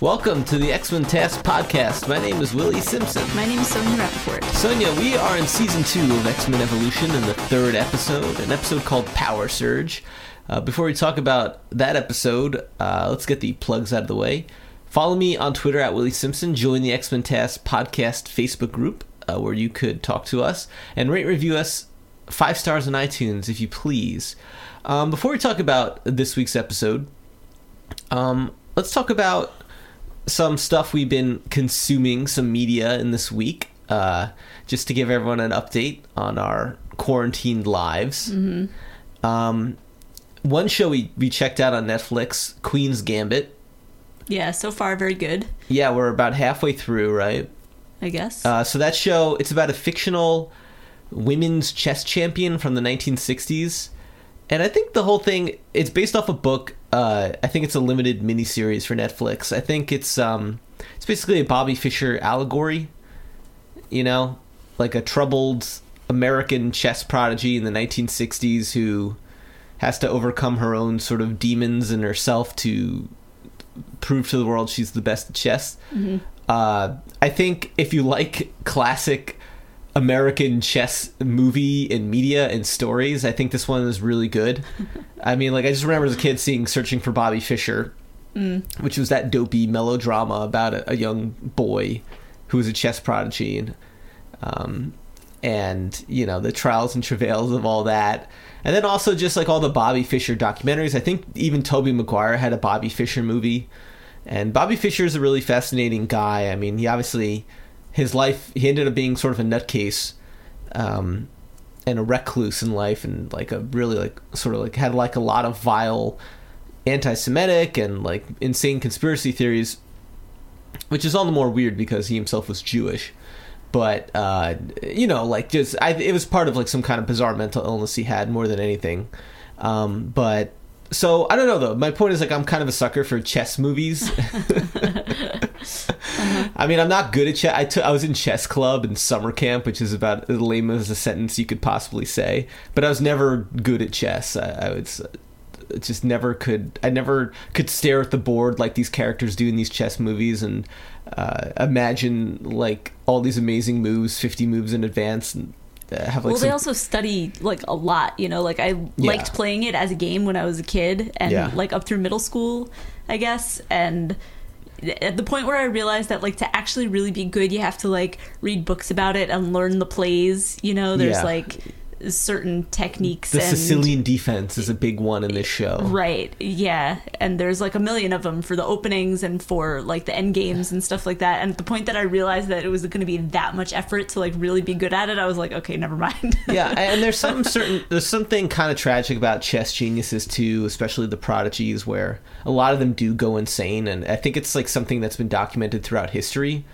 Welcome to the X Men TAS Podcast. My name is Willie Simpson. My name is Sonia Rappaport. Sonia, we are in season two of X Men Evolution in the third episode, an episode called Power Surge. Uh, before we talk about that episode, uh, let's get the plugs out of the way. Follow me on Twitter at Willie Simpson. Join the X Men TAS Podcast Facebook group uh, where you could talk to us and rate review us five stars on iTunes if you please. Um, before we talk about this week's episode, um, let's talk about some stuff we've been consuming, some media in this week, uh, just to give everyone an update on our quarantined lives. Mm-hmm. Um, one show we, we checked out on Netflix, Queen's Gambit. Yeah, so far very good. Yeah, we're about halfway through, right? I guess. Uh, so that show, it's about a fictional women's chess champion from the 1960s. And I think the whole thing, it's based off a book. Uh, I think it's a limited miniseries for Netflix. I think it's um, it's basically a Bobby Fischer allegory. You know, like a troubled American chess prodigy in the 1960s who has to overcome her own sort of demons and herself to prove to the world she's the best at chess. Mm-hmm. Uh, I think if you like classic American chess movie and media and stories, I think this one is really good. I mean, like I just remember as a kid seeing Searching for Bobby Fischer, mm. which was that dopey melodrama about a, a, young boy who was a chess prodigy and um, and you know the trials and travails of all that. And then also just like all the Bobby Fischer documentaries. I think even Tobey Maguire had a Bobby Fischer movie. And Bobby Fischer is a really fascinating guy. I mean, he obviously his life he ended up being sort of a nutcase um, and a recluse in life and like a really like sort of like had like a lot of vile anti-semitic and like insane conspiracy theories which is all the more weird because he himself was jewish but uh, you know like just I, it was part of like some kind of bizarre mental illness he had more than anything um, but so I don't know though. My point is like I'm kind of a sucker for chess movies. uh-huh. I mean, I'm not good at chess. I, t- I was in chess club in summer camp, which is about as lame as a sentence you could possibly say. But I was never good at chess. I, I was just never could. I never could stare at the board like these characters do in these chess movies and uh, imagine like all these amazing moves, 50 moves in advance, and have like well some... they also study like a lot you know like i yeah. liked playing it as a game when i was a kid and yeah. like up through middle school i guess and at the point where i realized that like to actually really be good you have to like read books about it and learn the plays you know there's yeah. like certain techniques. The and, Sicilian defense is a big one in this show. Right. Yeah. And there's like a million of them for the openings and for like the end games and stuff like that. And at the point that I realized that it was going to be that much effort to like really be good at it, I was like, okay, never mind. yeah. And there's some certain, there's something kind of tragic about chess geniuses too, especially the prodigies, where a lot of them do go insane. And I think it's like something that's been documented throughout history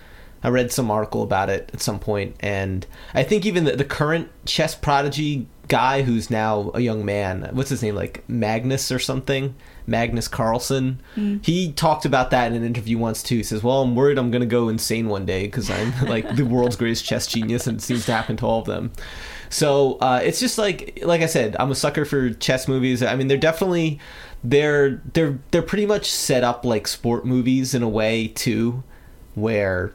I read some article about it at some point, and I think even the, the current chess prodigy guy who's now a young man, what's his name, like Magnus or something, Magnus Carlsen. Mm. He talked about that in an interview once too. He says, "Well, I'm worried I'm going to go insane one day because I'm like the world's greatest chess genius, and it seems to happen to all of them." So uh, it's just like, like I said, I'm a sucker for chess movies. I mean, they're definitely they're they're they're pretty much set up like sport movies in a way too, where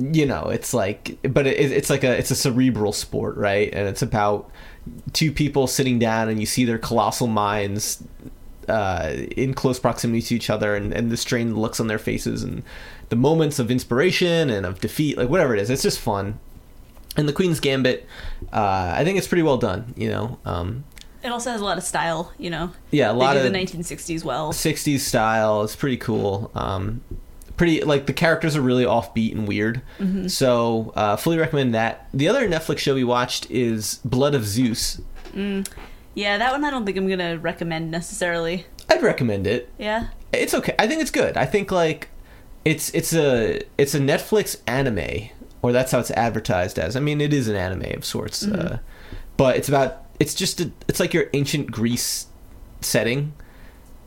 you know it's like but it, it's like a it's a cerebral sport right and it's about two people sitting down and you see their colossal minds uh, in close proximity to each other and, and the strained looks on their faces and the moments of inspiration and of defeat like whatever it is it's just fun and the queen's gambit uh, i think it's pretty well done you know um, it also has a lot of style, you know. Yeah, a lot of the 1960s well. 60s style. It's pretty cool. Um, pretty like the characters are really offbeat and weird. Mm-hmm. So uh, fully recommend that. The other Netflix show we watched is Blood of Zeus. Mm. Yeah, that one I don't think I'm gonna recommend necessarily. I'd recommend it. Yeah, it's okay. I think it's good. I think like it's it's a it's a Netflix anime, or that's how it's advertised as. I mean, it is an anime of sorts, mm-hmm. uh, but it's about it's just a, it's like your ancient Greece setting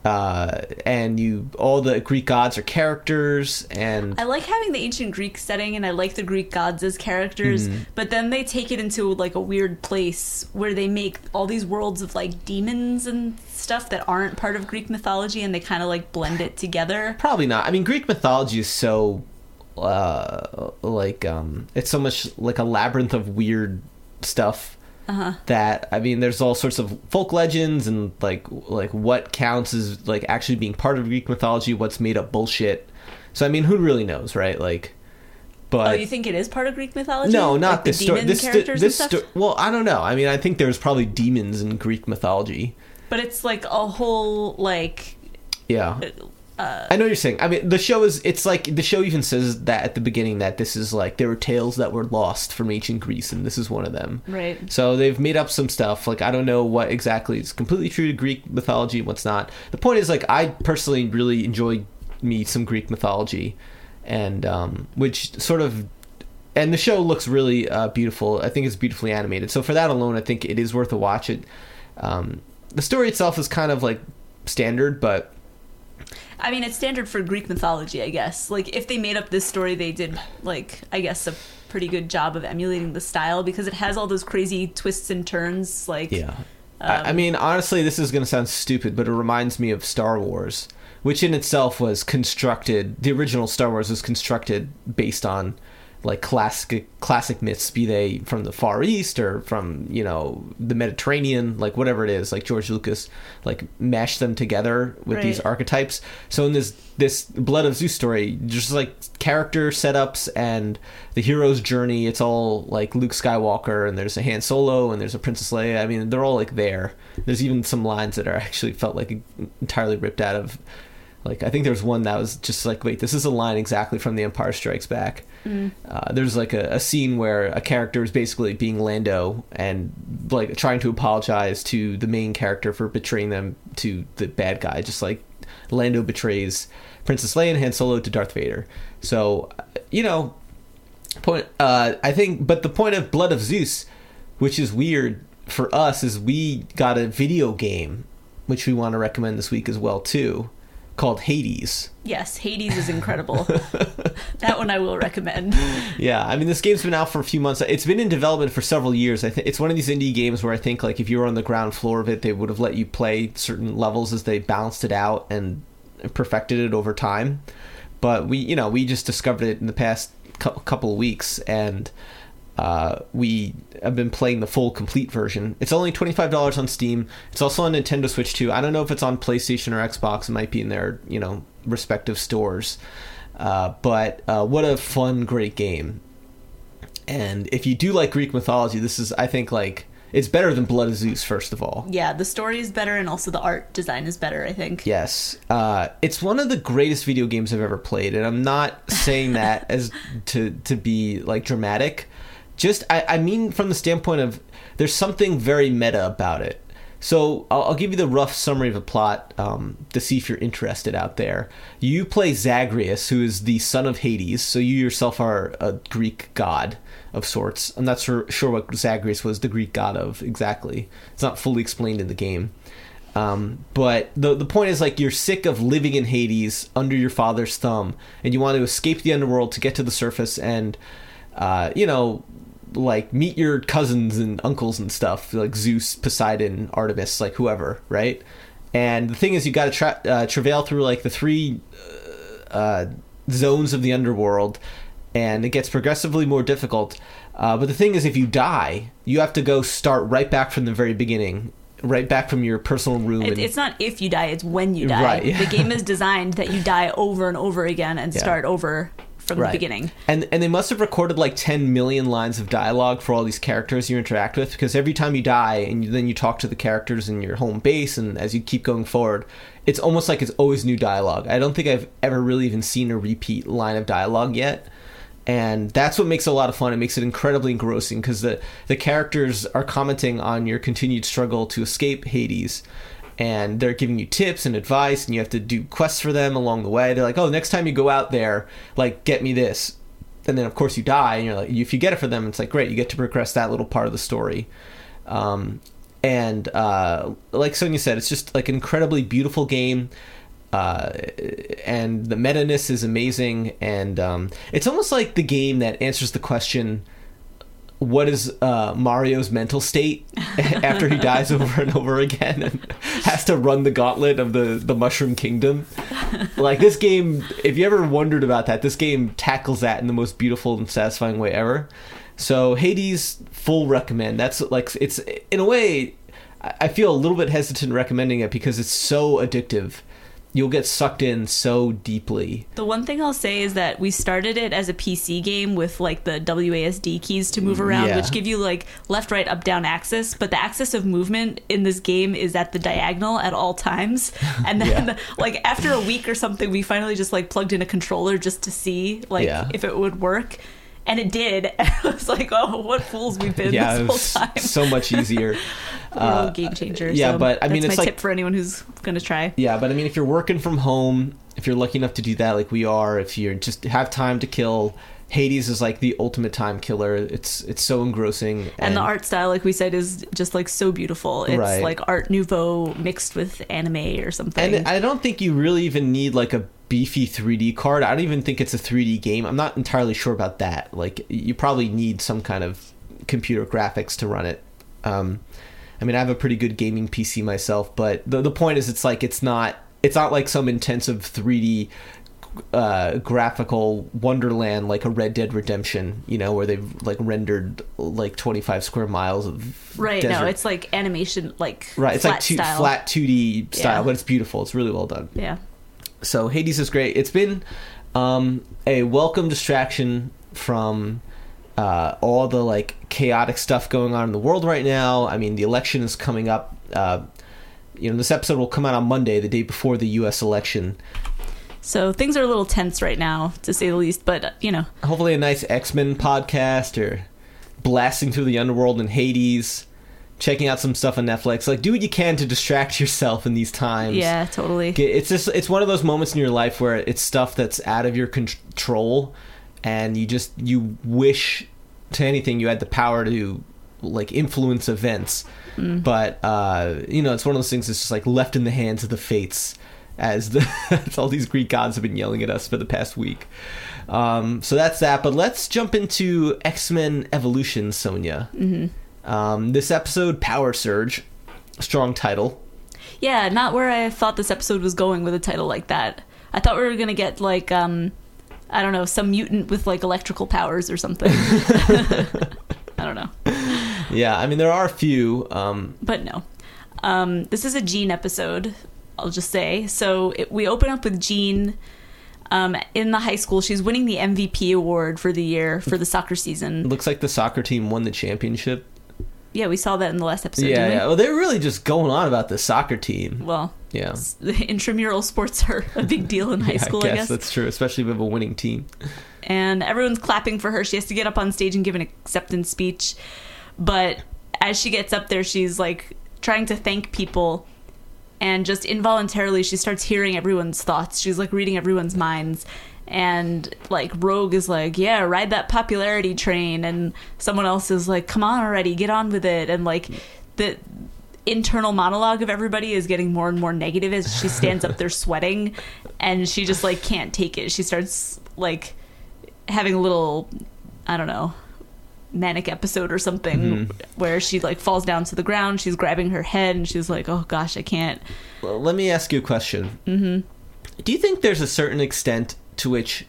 uh, and you all the Greek gods are characters, and I like having the ancient Greek setting, and I like the Greek gods as characters. Mm-hmm. But then they take it into like a weird place where they make all these worlds of like demons and stuff that aren't part of Greek mythology, and they kind of like blend it together. Probably not. I mean, Greek mythology is so uh, like um, it's so much like a labyrinth of weird stuff uh-huh. that I mean, there's all sorts of folk legends and like like what counts as like actually being part of Greek mythology, what's made up bullshit. So I mean, who really knows, right? Like, but oh, you think it is part of Greek mythology? No, not like this story. This, characters this sto- well, I don't know. I mean, I think there's probably demons in Greek mythology, but it's like a whole like yeah uh, I know you're saying. I mean, the show is. It's like the show even says that at the beginning that this is like there were tales that were lost from ancient Greece, and this is one of them. Right. So they've made up some stuff. Like I don't know what exactly is completely true to Greek mythology, and what's not. The point is, like I personally really enjoy me some Greek mythology, and um, which sort of. And the show looks really uh, beautiful. I think it's beautifully animated. So for that alone, I think it is worth a watch. It, um, the story itself is kind of like standard, but I mean, it's standard for Greek mythology, I guess. Like, if they made up this story, they did, like, I guess, a pretty good job of emulating the style because it has all those crazy twists and turns. Like, yeah. Um, I mean, honestly, this is going to sound stupid, but it reminds me of Star Wars, which in itself was constructed. The original Star Wars was constructed based on like classic classic myths, be they from the Far East or from you know the Mediterranean, like whatever it is. Like George Lucas, like mashed them together with right. these archetypes. So in this this Blood of Zeus story, just like character setups and the hero's journey, it's all like Luke Skywalker and there's a Han Solo and there's a Princess Leia. I mean, they're all like there. There's even some lines that are actually felt like entirely ripped out of like I think there's one that was just like, wait, this is a line exactly from The Empire Strikes Back. Mm. Uh, there's like a, a, scene where a character is basically being Lando and like trying to apologize to the main character for betraying them to the bad guy, just like Lando betrays Princess Leia and Han Solo to Darth Vader. So you know, point. Uh, I think, but the point of Blood of Zeus, which is weird for us, is we got a video game, which we want to recommend this week as well too called Hades. Yes, Hades is incredible. that one I will recommend. Yeah, I mean this game's been out for a few months. It's been in development for several years. I think it's one of these indie games where I think like if you were on the ground floor of it, they would have let you play certain levels as they balanced it out and perfected it over time. But we, you know, we just discovered it in the past couple of weeks and uh, we have been playing the full complete version. It's only twenty five dollars on Steam. It's also on Nintendo Switch too. I don't know if it's on PlayStation or Xbox. It might be in their you know respective stores. Uh, but uh, what a fun, great game! And if you do like Greek mythology, this is I think like it's better than Blood of Zeus. First of all, yeah, the story is better, and also the art design is better. I think. Yes, uh, it's one of the greatest video games I've ever played, and I'm not saying that as to to be like dramatic just I, I mean from the standpoint of there's something very meta about it. So I'll, I'll give you the rough summary of the plot um, to see if you're interested out there. You play Zagreus, who is the son of Hades. So you yourself are a Greek god of sorts. I'm not sure, sure what Zagreus was the Greek god of exactly. It's not fully explained in the game. Um, but the the point is like you're sick of living in Hades under your father's thumb, and you want to escape the underworld to get to the surface and, uh, you know, like meet your cousins and uncles and stuff like Zeus, Poseidon, Artemis, like whoever, right? And the thing is, you got to tra- uh, travail through like the three uh, uh, zones of the underworld, and it gets progressively more difficult. Uh, but the thing is, if you die, you have to go start right back from the very beginning right back from your personal room. It, and, it's not if you die; it's when you die. Right, yeah. The game is designed that you die over and over again and yeah. start over from right. the beginning. And and they must have recorded like 10 million lines of dialogue for all these characters you interact with because every time you die and you, then you talk to the characters in your home base and as you keep going forward, it's almost like it's always new dialogue. I don't think I've ever really even seen a repeat line of dialogue yet. And that's what makes it a lot of fun. It makes it incredibly engrossing because the, the characters are commenting on your continued struggle to escape Hades and they're giving you tips and advice and you have to do quests for them along the way they're like oh next time you go out there like get me this and then of course you die and you're like if you get it for them it's like great you get to progress that little part of the story um, and uh, like Sonia said, it's just like an incredibly beautiful game. Uh, and the meta ness is amazing, and um, it's almost like the game that answers the question what is uh, Mario's mental state after he dies over and over again and has to run the gauntlet of the, the Mushroom Kingdom. Like this game, if you ever wondered about that, this game tackles that in the most beautiful and satisfying way ever. So Hades, full recommend. That's like it's in a way. I feel a little bit hesitant recommending it because it's so addictive you'll get sucked in so deeply. The one thing I'll say is that we started it as a PC game with like the WASD keys to move around, yeah. which give you like left, right, up, down axis. But the axis of movement in this game is at the diagonal at all times. And then yeah. like after a week or something, we finally just like plugged in a controller just to see like yeah. if it would work and it did. And I was like, "Oh, what fools we've been yeah, this whole time!" so much easier. uh, game changer. Yeah, so but I mean, it's my like, tip for anyone who's going to try. Yeah, but I mean, if you're working from home, if you're lucky enough to do that, like we are, if you just have time to kill. Hades is like the ultimate time killer. It's it's so engrossing, and, and the art style, like we said, is just like so beautiful. It's right. like Art Nouveau mixed with anime or something. And I don't think you really even need like a beefy 3D card. I don't even think it's a 3D game. I'm not entirely sure about that. Like you probably need some kind of computer graphics to run it. Um, I mean, I have a pretty good gaming PC myself, but the the point is, it's like it's not it's not like some intensive 3D uh, graphical wonderland like a Red Dead Redemption, you know, where they've like rendered like 25 square miles of right. Desert. No, it's like animation, like right. It's like two, flat 2D style, yeah. but it's beautiful. It's really well done. Yeah. So Hades is great. It's been um, a welcome distraction from uh, all the like chaotic stuff going on in the world right now. I mean, the election is coming up. Uh, you know, this episode will come out on Monday, the day before the U.S. election. So things are a little tense right now, to say the least. But you know, hopefully, a nice X Men podcast or blasting through the underworld in Hades checking out some stuff on Netflix. Like, do what you can to distract yourself in these times. Yeah, totally. It's just it's one of those moments in your life where it's stuff that's out of your control, and you just you wish to anything you had the power to like influence events. Mm. But uh, you know, it's one of those things that's just like left in the hands of the fates, as the as all these Greek gods have been yelling at us for the past week. Um, so that's that. But let's jump into X Men Evolution, Sonia. Mm-hmm. Um, this episode, Power Surge, strong title. Yeah, not where I thought this episode was going with a title like that. I thought we were gonna get like um, I don't know, some mutant with like electrical powers or something. I don't know. Yeah, I mean there are a few, um, but no. Um, this is a Jean episode. I'll just say. So it, we open up with Jean um, in the high school. She's winning the MVP award for the year for the soccer season. Looks like the soccer team won the championship. Yeah, we saw that in the last episode. Yeah, yeah. Well, they're really just going on about the soccer team. Well, yeah. The intramural sports are a big deal in high yeah, school. I guess, I guess that's true, especially if you have a winning team. And everyone's clapping for her. She has to get up on stage and give an acceptance speech, but as she gets up there, she's like trying to thank people and just involuntarily she starts hearing everyone's thoughts she's like reading everyone's minds and like rogue is like yeah ride that popularity train. And someone else is like come on already get on with it. And like the internal monologue of everybody is getting more and more negative as she stands up there sweating. And she just like can't take it. She starts like having a little i don't know manic episode or something mm-hmm. where she like falls down to the ground. She's grabbing her head and she's like oh gosh i can't. Well, let me ask you a question. Mm-hmm. do you think there's a certain extent to which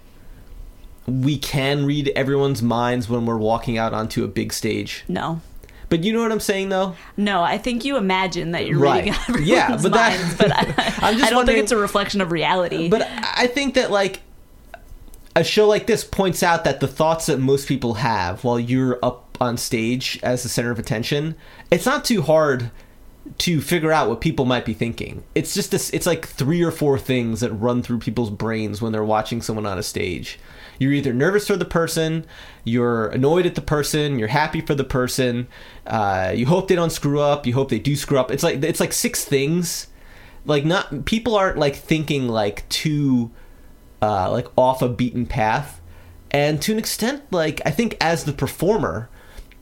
we can read everyone's minds when we're walking out onto a big stage. No. But you know what I'm saying, though. No, I think you imagine that you're right. reading everyone's yeah, but minds, but I, I don't think it's a reflection of reality. But I think that like a show like this points out that the thoughts that most people have while you're up on stage as the center of attention, it's not too hard to figure out what people might be thinking. It's just this it's like three or four things that run through people's brains when they're watching someone on a stage. You're either nervous for the person, you're annoyed at the person, you're happy for the person, uh, you hope they don't screw up, you hope they do screw up. It's like it's like six things. Like not people aren't like thinking like too uh, like off a beaten path. And to an extent, like I think as the performer,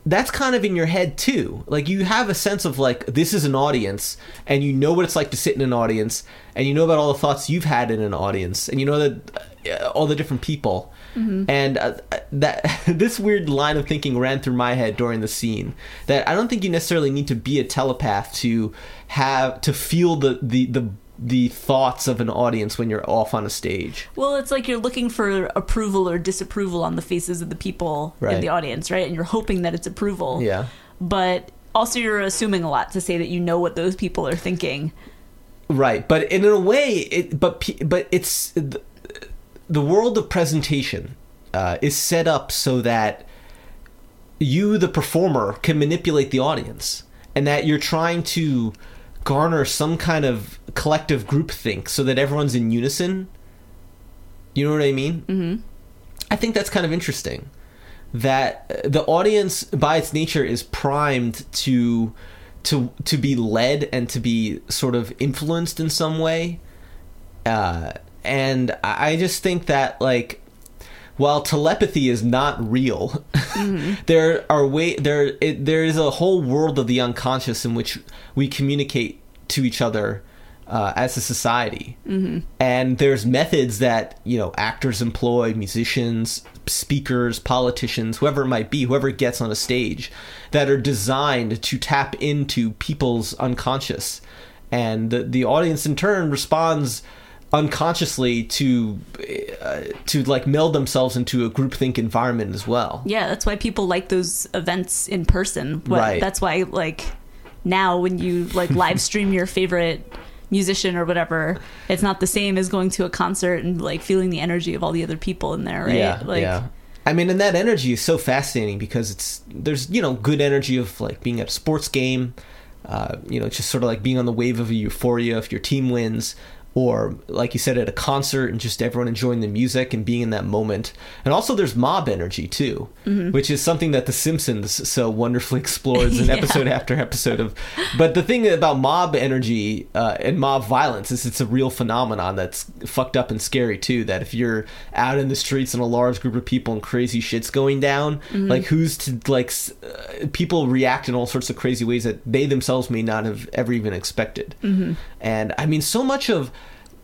that's kind of in your head too. Like you have a sense of like this is an audience, and you know what it's like to sit in an audience, and you know about all the thoughts you've had in an audience, and you know that uh, all the different people. Mm-hmm. And uh, that this weird line of thinking ran through my head during the scene. That I don't think you necessarily need to be a telepath to have to feel the the the the thoughts of an audience when you're off on a stage. Well, it's like you're looking for approval or disapproval on the faces of the people right. in the audience, right? And you're hoping that it's approval. Yeah. But also you're assuming a lot to say that you know what those people are thinking. Right, but in a way, it but but it's the, the world of presentation uh, is set up so that you, the performer, can manipulate the audience, and that you're trying to garner some kind of collective group think so that everyone's in unison. You know what I mean? Mm-hmm. I think that's kind of interesting. That the audience, by its nature, is primed to to to be led and to be sort of influenced in some way. Uh, and I just think that like while telepathy is not real, mm-hmm. there are way there it, there is a whole world of the unconscious in which we communicate to each other uh, as a society. Mm-hmm. And there's methods that you know actors employ, musicians, speakers, politicians, whoever it might be, whoever gets on a stage, that are designed to tap into people's unconscious, and the the audience in turn responds unconsciously to uh, to like meld themselves into a groupthink environment as well. Yeah, that's why people like those events in person. What, right. That's why like now when you like live stream your favorite musician or whatever, it's not the same as going to a concert and like feeling the energy of all the other people in there, right? Yeah, like yeah. I mean, and that energy is so fascinating because it's there's you know good energy of like being at a sports game, uh, you know, just sort of like being on the wave of a euphoria if your team wins or like you said at a concert and just everyone enjoying the music and being in that moment and also there's mob energy too mm-hmm. which is something that the simpsons so wonderfully explores in yeah. episode after episode of but the thing about mob energy uh, and mob violence is it's a real phenomenon that's fucked up and scary too that if you're out in the streets and a large group of people and crazy shit's going down mm-hmm. like who's to like uh, people react in all sorts of crazy ways that they themselves may not have ever even expected mm-hmm. And i mean so much of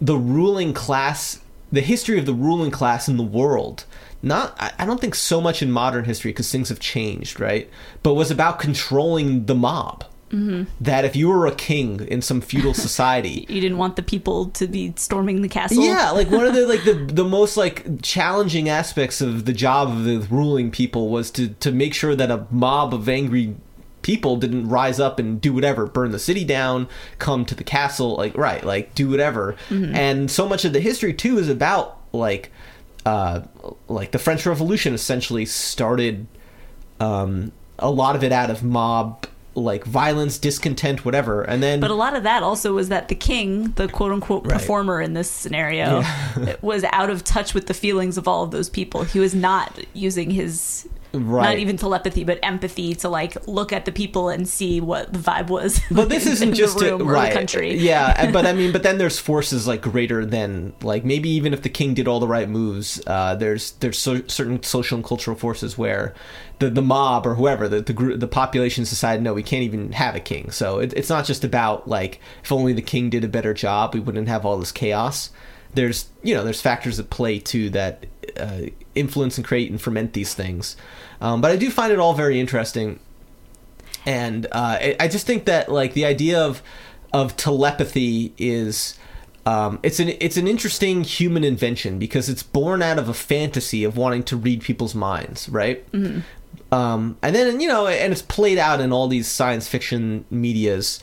the ruling class, the history of the ruling class in the world. Not, I don't think so much in modern history because things have changed, right? But was about controlling the mob. Mm-hmm. That if you were a king in some feudal society, you didn't want the people to be storming the castle. Yeah, like one of the like the the most like challenging aspects of the job of the ruling people was to to make sure that a mob of angry people didn't rise up and do whatever, burn the city down, come to the castle, like right, like do whatever. Mm-hmm. And so much of the history too is about like uh like the French Revolution essentially started um a lot of it out of mob like violence, discontent, whatever. And then But a lot of that also was that the king, the quote unquote right. performer in this scenario, yeah. was out of touch with the feelings of all of those people. He was not using his right. not even telepathy but empathy to like look at the people and see what the vibe was but this isn't just to, right. country. Yeah but i mean but then there's forces like greater than like maybe even if the king did all the right moves uh, there's there's so, certain social and cultural forces where the the mob or whoever the the, group, the population decided no we can't even have a king. So it, it's not just about like if only the king did a better job we wouldn't have all this chaos. There's you know there's factors at play too that uh, influence and create and ferment these things. Um, but I do find it all very interesting, and uh, I just think that like the idea of of telepathy is. Um, it's an it's an interesting human invention because it's born out of a fantasy of wanting to read people's minds, right? Mm-hmm. Um, and then you know, and it's played out in all these science fiction media's.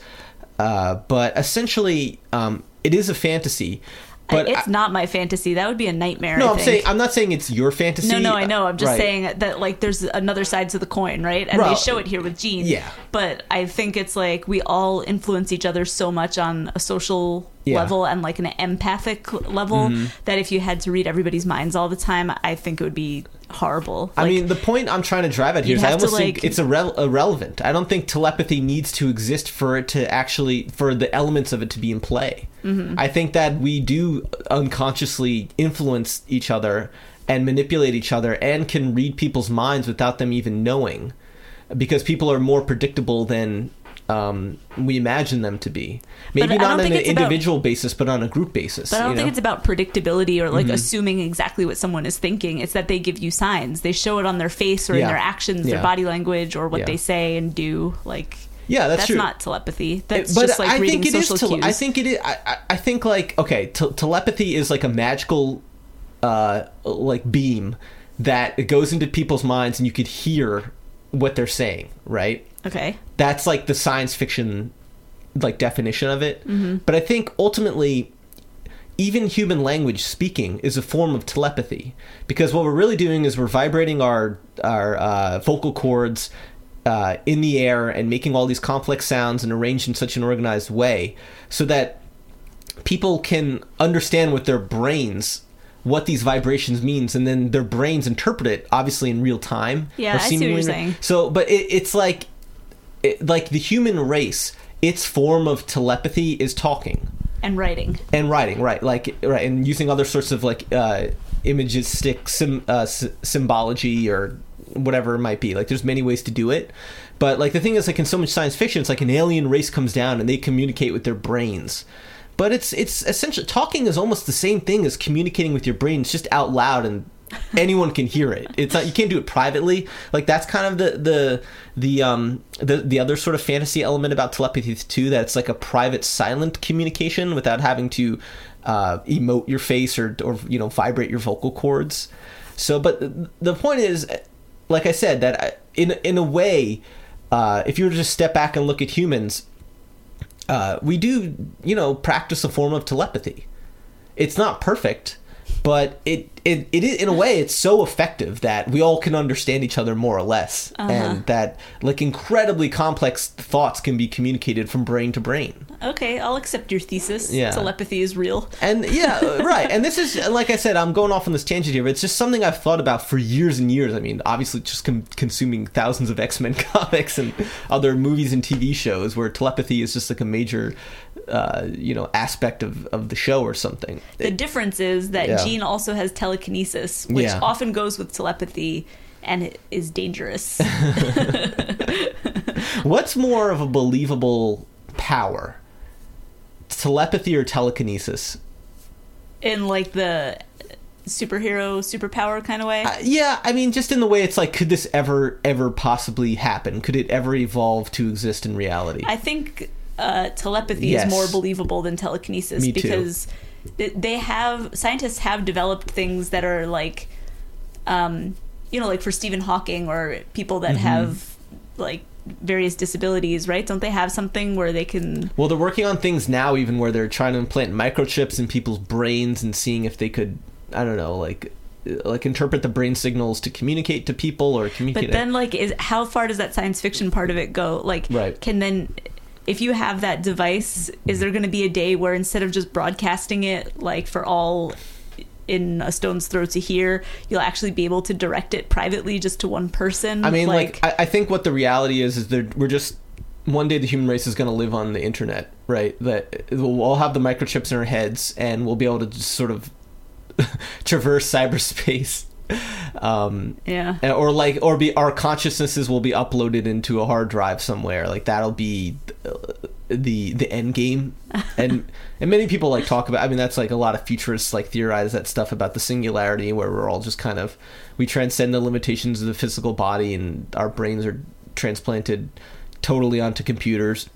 Uh, but essentially, um, it is a fantasy. But it's I, not my fantasy. That would be a nightmare. No, I'm saying I'm not saying it's your fantasy. No, no, I know. I'm just right. saying that like there's another side to the coin, right? And they show it here with Jean. Yeah. But I think it's like we all influence each other so much on a social yeah. level and like an empathic level mm-hmm. that if you had to read everybody's minds all the time, I think it would be horrible. Like, I mean, the point I'm trying to drive at here is I almost like, think it's irre- irrelevant. I don't think telepathy needs to exist for it to actually for the elements of it to be in play. Mm-hmm. I think that we do unconsciously influence each other and manipulate each other and can read people's minds without them even knowing. because people are more predictable than um, we imagine them to be. Maybe But not on an it's about- individual basis, but on a group basis. But I don't think know? it's about predictability or like Mhm. assuming exactly what someone is thinking. It's that they give you signs. They show it on their face or in their actions, Yeah. their body language, or what Yeah. they say and do. Like yeah, that's, that's, not telepathy. That's but just like I reading think it is. social tele- cues. I think it is. I, I- I think like okay, te- telepathy is like a magical, uh, like beam that it goes into people's minds and you could hear what they're saying. Right. okay. That's like the science fiction, like definition of it. Mm-hmm. But I think ultimately. Even human language speaking is a form of telepathy because what we're really doing is we're vibrating our our uh, vocal cords uh, in the air and making all these complex sounds and arranged in such an organized way so that people can understand with their brains what these vibrations means and then their brains interpret it obviously in real time Yeah, I see what you're saying. so but it, it's like it, like the human race its form of telepathy is talking. And writing. and writing right like right and using other sorts of like uh imagistic sim, uh, s- symbology or whatever it might be. Like there's many ways to do it. But like the thing is like in so much science fiction it's like an alien race comes down and they communicate with their brains. But it's it's essentially talking is almost the same thing as communicating with your brain. It's just out loud and anyone can hear it. It's not you can't do it privately. Like that's kind of the the the um the the other sort of fantasy element about telepathy too that it's like a private silent communication without having to uh emote your face or or you know vibrate your vocal cords. So but the- point is like i said that in in a way uh if you were to just step back and look at humans uh, we do, you know, practice a form of telepathy. It's not perfect, but it, it, it is, in a way, it's so effective that we all can understand each other more or less. Uh-huh. And that, like, incredibly complex thoughts can be communicated from brain to brain. Okay, I'll accept your thesis. Yeah. Telepathy is real. And yeah, right. And this is, like I said, I'm going off on this tangent here, but it's just something I've thought about for years and years. I mean, obviously, just com- consuming thousands of X Men comics and other movies and TV shows where telepathy is just like a major, uh, you know, aspect of, of the show or something. The difference is that Yeah. Jean also has telekinesis, which Yeah. often goes with telepathy and it is dangerous. What's more of a believable power? Telepathy or telekinesis? in like the superhero superpower kind of way. Uh, yeah, I mean, just in the way it's like, could this ever, ever possibly happen? Could it ever evolve to exist in reality? I think uh, telepathy Yes. is more believable than telekinesis Me because th- they have scientists have developed things that are like, um, you know, like for Stephen Hawking or people Mm-hmm. that have like various disabilities, right? Don't they have something where they can? Well, they're working on things now, even where they're trying to implant microchips in people's brains and seeing if they could, I don't know, like, like interpret the brain signals to communicate to people or communicate. But then, like, is how far does that science fiction part of it go? Like, Right. can then, if you have that device, is there going to be a day where instead of just broadcasting it, like for all in a stone's throw to hear, you'll actually be able to direct it privately just to one person? I mean, like, I, I think what the reality is is that we're just one day the human race is going to live on the internet, right? That we'll all have the microchips in our heads, and we'll be able to just sort of traverse cyberspace. Um, yeah. or like or be our consciousnesses will be uploaded into a hard drive somewhere. Like that'll be uh, the the end game. And and many people like talk about i mean that's like a lot of futurists like theorize that stuff about the singularity where we're all just kind of we transcend the limitations of the physical body and our brains are transplanted totally onto computers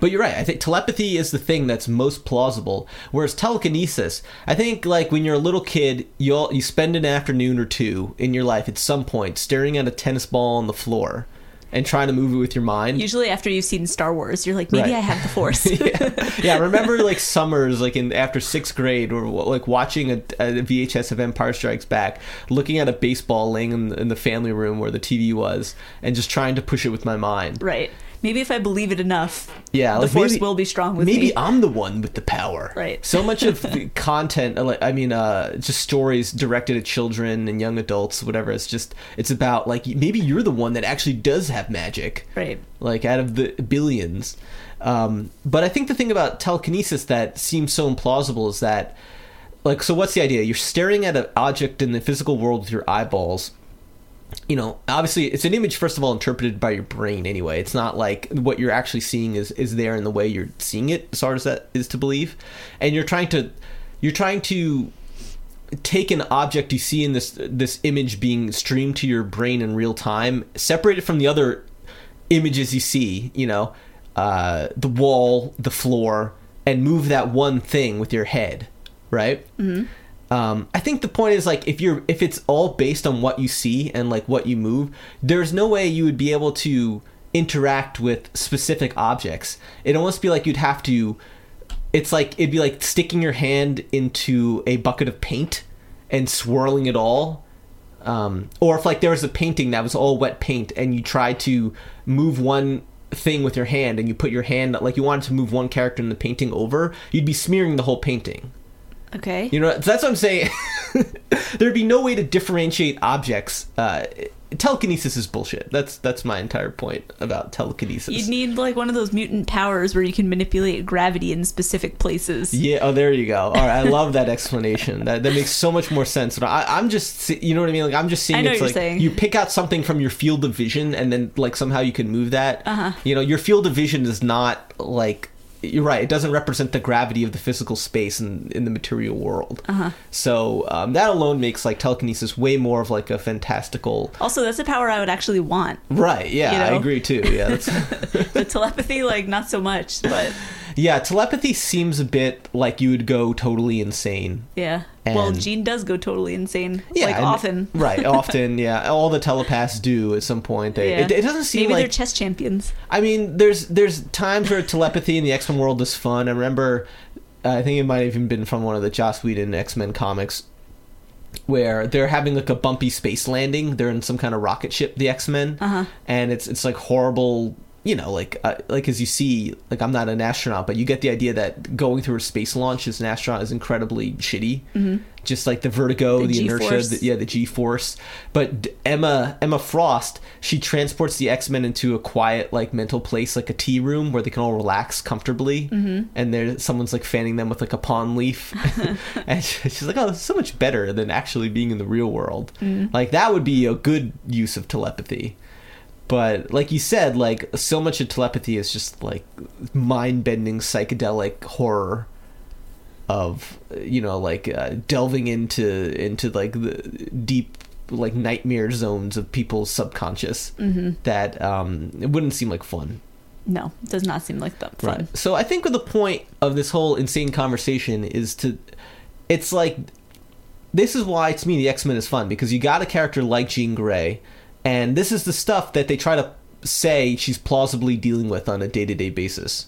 but you're right. I think telepathy is the thing that's most plausible. Whereas telekinesis, I think like when you're a little kid, you all, you spend an afternoon or two in your life at some point staring at a tennis ball on the floor and trying to move it with your mind. Usually, after you've seen Star Wars, you're like, maybe Right. I have the Force. yeah. yeah, remember like summers, like in after sixth grade, or like watching a, a VHS of Empire Strikes Back, looking at a baseball laying in the, in the family room where the TV was, and just trying to push it with my mind. right. Maybe if I believe it enough, Yeah, the like Force maybe- will be strong with maybe me. Maybe I'm the one with the power. Right. So much of the content, like I mean, uh, just stories directed at children and young adults, whatever. It's just it's about like maybe you're the one that actually does have magic, right. like out of the billions. Um, but I think the thing about telekinesis that seems so implausible is that, like, so what's the idea? You're staring at an object in the physical world with your eyeballs, you know, obviously it's an image first of all interpreted by your brain anyway. It's not like what you're actually seeing is is there in the way you're seeing it, as hard as that is to believe. And you're trying to you're trying to take an object you see in this this image being streamed to your brain in real time, separate it from the other images you see, you know, uh, the wall, the floor, and move that one thing with your head, right? Mm-hmm. Um, I think the point is like if you're if it's all based on what you see and like what you move, there's no way you would be able to interact with specific objects. It'd almost be like you'd have to. It's like it'd be like sticking your hand into a bucket of paint and swirling it all. Um, or if like there was a painting that was all wet paint and you tried to move one thing with your hand and you put your hand like you wanted to move one character in the painting over, you'd be smearing the whole painting. Okay. You know, that's what I'm saying. There'd be no way to differentiate objects. Uh, telekinesis is bullshit. That's that's my entire point about telekinesis. You'd need like one of those mutant powers where you can manipulate gravity in specific places. Yeah. Oh, there you go. All right. I love that explanation. That that makes so much more sense. I, am just, you know what I mean? Like I'm just seeing it's like saying. you pick out something from your field of vision, and then like somehow you can move that. Uh-huh. You know, your field of vision is not like you're right. It doesn't represent the gravity of the physical space in in the material world. Uh-huh. So um, that alone makes like telekinesis way more of like a fantastical. Also, that's a power I would actually want. Right. Yeah, you know? I agree too. Yeah. the telepathy, like not so much, but yeah, telepathy seems a bit like you would go totally insane. Yeah. And well, Jean does go totally insane. Yeah, like often. right, often. Yeah, all the telepaths do at some point. They, yeah. it, it, doesn't seem like maybe like they're chess champions. I mean, there's there's times where telepathy in the X Men world is fun. I remember, uh, I think it might have even been from one of the Joss Whedon X Men comics, where they're having like a bumpy space landing. They're in some kind of rocket ship, the X Men, uh-huh. and it's it's like horrible you know, like uh, like as you see, like I'm not an astronaut, but you get the idea that going through a space launch as an astronaut is incredibly shitty. Mm-hmm. Just like the vertigo, the, the inertia, the, yeah, the G force. But Emma Emma Frost, she transports the X Men into a quiet, like mental place, like a tea room where they can all relax comfortably. Mm-hmm. And there, someone's like fanning them with like a palm leaf, and she's like, "Oh, this is so much better than actually being in the real world." Mm-hmm. Like that would be a good use of telepathy but like you said like so much of telepathy is just like mind-bending psychedelic horror of you know like uh, delving into into like the deep like nightmare zones of people's subconscious mm-hmm. that um it wouldn't seem like fun no it does not seem like that fun right. so i think the point of this whole insane conversation is to it's like this is why to me the x-men is fun because you got a character like jean grey and this is the stuff that they try to say she's plausibly dealing with on a day to day basis.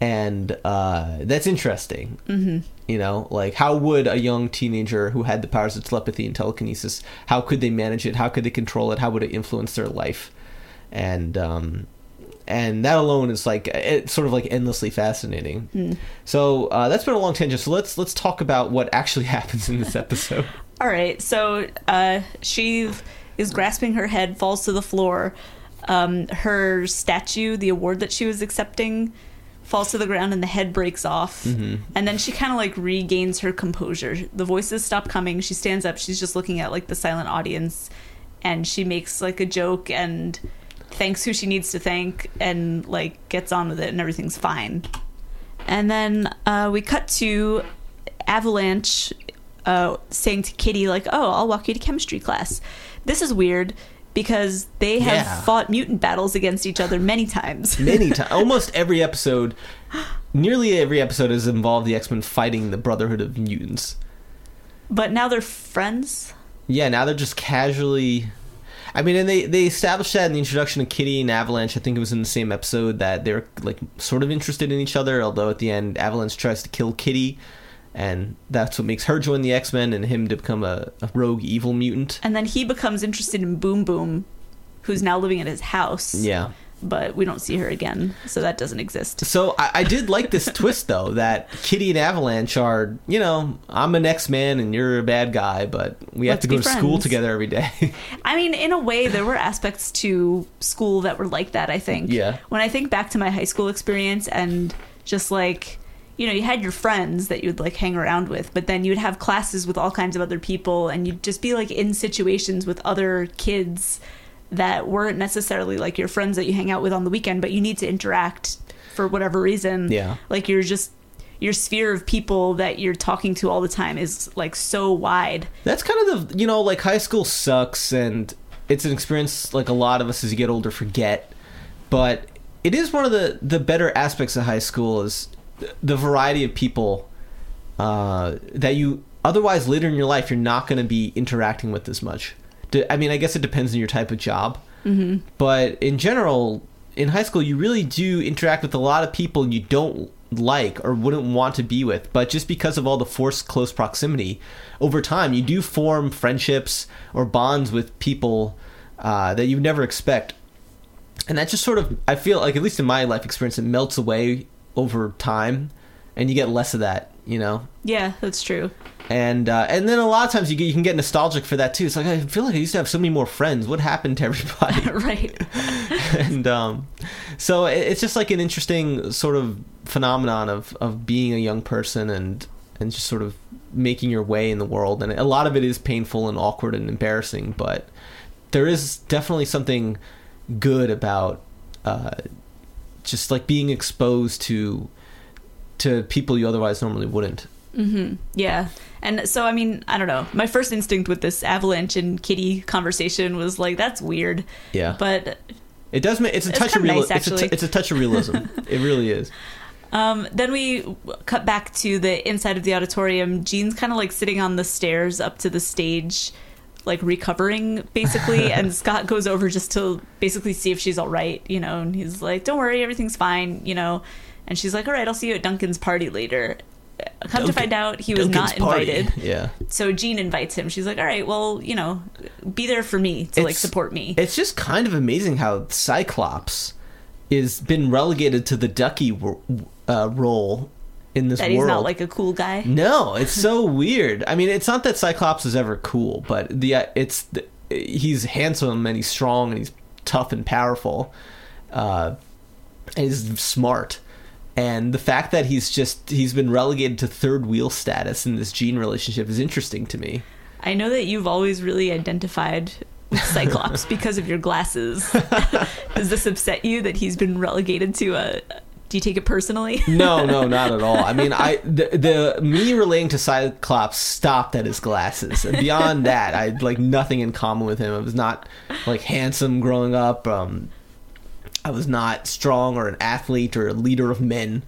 And uh, that's interesting. Mm-hmm. You know, like how would a young teenager who had the powers of telepathy and telekinesis, how could they manage it? How could they control it? How would it influence their life? And um, and that alone is like it's sort of like endlessly fascinating. Mm. So uh, that's been a long tangent. So let's let's talk about what actually happens in this episode. All right. So uh, she is grasping her head, falls to the floor. Um, her statue, the award that she was accepting, falls to the ground and the head breaks off. Mm-hmm. And then she kind of like regains her composure. The voices stop coming. She stands up. She's just looking at like the silent audience and she makes like a joke and thanks who she needs to thank and like gets on with it and everything's fine. And then uh, we cut to Avalanche uh, saying to Kitty, like, oh, I'll walk you to chemistry class. This is weird because they have yeah. fought mutant battles against each other many times. many times. Almost every episode, nearly every episode has involved the X Men fighting the Brotherhood of Mutants. But now they're friends? Yeah, now they're just casually. I mean, and they, they established that in the introduction of Kitty and Avalanche. I think it was in the same episode that they're like sort of interested in each other. Although at the end, Avalanche tries to kill Kitty, and that's what makes her join the X Men and him to become a, a, rogue evil mutant. And then he becomes interested in Boom Boom, who's now living at his house. Yeah. But we don't see her again, so that doesn't exist. So I, I did like this twist, though, that Kitty and Avalanche are, you know, I'm an X Man and you're a bad guy, but we Let's have to go to friends. school together every day. I mean, in a way, there were aspects to school that were like that, I think. Yeah. When I think back to my high school experience and just like you know, you had your friends that you'd like hang around with, but then you'd have classes with all kinds of other people and you'd just be like in situations with other kids that weren't necessarily like your friends that you hang out with on the weekend, but you need to interact for whatever reason. Yeah. Like you're just your sphere of people that you're talking to all the time is like so wide. That's kind of the you know like high school sucks and it's an experience like a lot of us as you get older forget, but it is one of the the better aspects of high school is the variety of people uh, that you otherwise later in your life you're not going to be interacting with as much. I mean, I guess it depends on your type of job, mm-hmm. but in general, in high school, you really do interact with a lot of people you don't like or wouldn't want to be with. But just because of all the forced close proximity, over time, you do form friendships or bonds with people uh, that you never expect. And that just sort of, I feel like, at least in my life experience, it melts away over time and you get less of that, you know? Yeah, that's true and uh, and then a lot of times you, get, you can get nostalgic for that too. It's like I feel like I used to have so many more friends. What happened to everybody? right. and um, so it's just like an interesting sort of phenomenon of of being a young person and and just sort of making your way in the world. And a lot of it is painful and awkward and embarrassing, but there is definitely something good about uh, just like being exposed to to people you otherwise normally wouldn't. Mm-hmm. Yeah. And so, I mean, I don't know. My first instinct with this Avalanche and Kitty conversation was like, that's weird. Yeah. But it does make it's a it's touch of realism. Nice, it's, a t- it's a touch of realism. it really is. Um, then we cut back to the inside of the auditorium. Jean's kind of like sitting on the stairs up to the stage, like recovering basically. and Scott goes over just to basically see if she's all right, you know. And he's like, "Don't worry, everything's fine," you know. And she's like, "All right, I'll see you at Duncan's party later." come Duncan, to find out he was Duncan's not invited. Party. Yeah. So Jean invites him. She's like, "All right, well, you know, be there for me to it's, like support me." It's just kind of amazing how Cyclops is been relegated to the Ducky uh, role in this that world. he's not like a cool guy. No, it's so weird. I mean, it's not that Cyclops is ever cool, but the uh, it's the, he's handsome and he's strong and he's tough and powerful. Uh, and he's smart and the fact that he's just he's been relegated to third wheel status in this Jean relationship is interesting to me. I know that you've always really identified with Cyclops because of your glasses. Does this upset you that he's been relegated to a do you take it personally? no, no, not at all. I mean, I the, the me relating to Cyclops stopped at his glasses. And beyond that, I had like nothing in common with him. I was not like handsome growing up. Um, I was not strong or an athlete or a leader of men,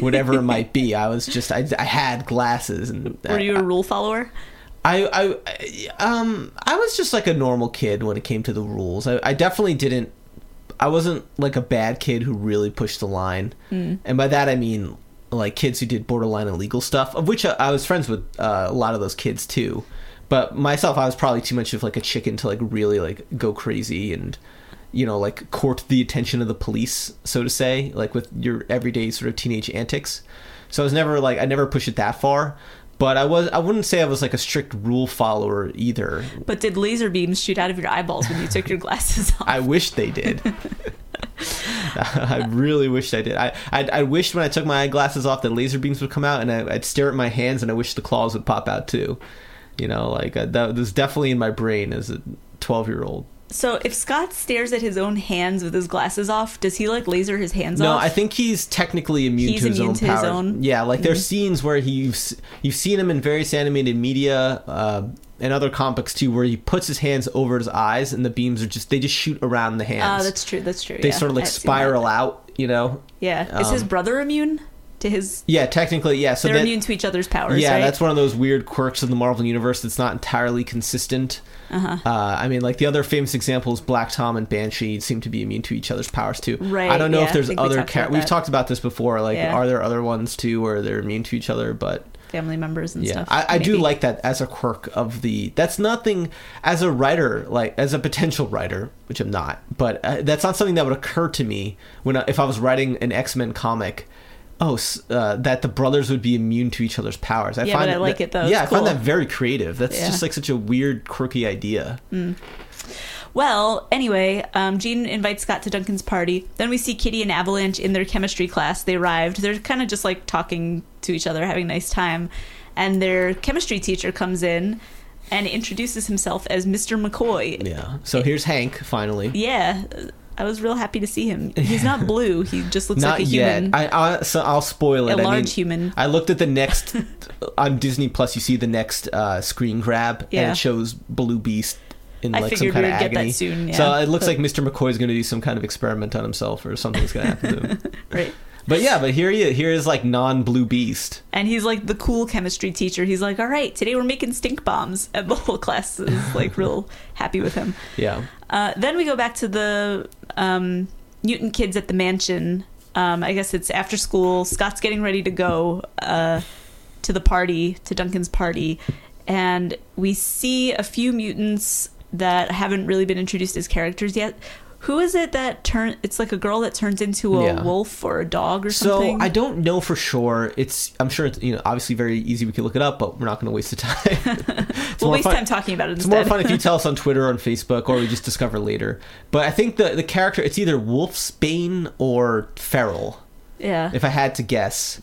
whatever it might be. I was just I, I had glasses and were you a rule follower? I, I um I was just like a normal kid when it came to the rules. I, I definitely didn't. I wasn't like a bad kid who really pushed the line, mm. and by that I mean like kids who did borderline illegal stuff, of which I, I was friends with uh, a lot of those kids too. But myself, I was probably too much of like a chicken to like really like go crazy and you know, like court the attention of the police, so to say, like with your everyday sort of teenage antics. So I was never like I never pushed it that far, but I was I wouldn't say I was like a strict rule follower either. But did laser beams shoot out of your eyeballs when you took your glasses off? I wish they did. I really wished I did. I, I I wished when I took my eyeglasses off that laser beams would come out, and I, would stare at my hands, and I wish the claws would pop out too. You know, like uh, that was definitely in my brain as a twelve year old. So if Scott stares at his own hands with his glasses off, does he like laser his hands no, off? No, I think he's technically immune he's to his immune own to power. His own? Yeah, like there's mm-hmm. scenes where he's you've seen him in various animated media uh, and other comics too, where he puts his hands over his eyes and the beams are just they just shoot around the hands. Oh, that's true. That's true. They yeah. sort of like spiral out, you know. Yeah. Is um, his brother immune? To his yeah technically yeah so they're that, immune to each other's powers yeah right? that's one of those weird quirks of the marvel universe that's not entirely consistent uh-huh. uh, I mean, like the other famous examples, Black Tom and Banshee seem to be immune to each other's powers too. Right. I don't know yeah, if there's other. We Ca- we've talked about this before. Like, yeah. are there other ones too where they're immune to each other? But family members and yeah, stuff. I, I do like that as a quirk of the. That's nothing as a writer, like as a potential writer, which I'm not. But uh, that's not something that would occur to me when I, if I was writing an X Men comic oh, uh, that the brothers would be immune to each other's powers. I yeah, find but I like that, it though. Yeah, I find that very creative. That's yeah. just like such a weird, quirky idea. Mm. Well, anyway, um, Jean invites Scott to Duncan's party. Then we see Kitty and Avalanche in their chemistry class. They arrived. They're kind of just like talking to each other, having a nice time. And their chemistry teacher comes in and introduces himself as Mr. McCoy. Yeah. So here's Hank finally. Yeah. I was real happy to see him. He's not blue. He just looks Not like a yet. human. I, I so I'll spoil it. A I large mean, human. I looked at the next on Disney Plus. You see the next uh, screen grab, and it shows Blue Beast in I like some kind of would get that agony. soon, yeah. So it looks But- like Mr. McCoy is going to do some kind of experiment on himself, or something's going to happen to him. right. But yeah, but here he is. Here is like non-Blue Beast. And he's like the cool chemistry teacher. He's like, all right, today we're making stink bombs. And the whole class is like real happy with him. Yeah. Uh, then we go back to the um, Newton kids at the mansion. Um, I guess it's after school. Scott's getting ready to go uh, to the party, to Duncan's party. And we see a few mutants that haven't really been introduced as characters yet. Who is it that turn? It's like a girl that turns into a Yeah. wolf or a dog or So something. So I don't know for sure. It's I'm sure it's you know obviously very easy. We could look it up, but we're not going to waste the time. We'll waste fun- time talking about it It's instead. more fun if you tell us on Twitter or on Facebook, or we just discover later. But I think the the character it's either Wolfsbane or Feral, yeah. if I had to guess.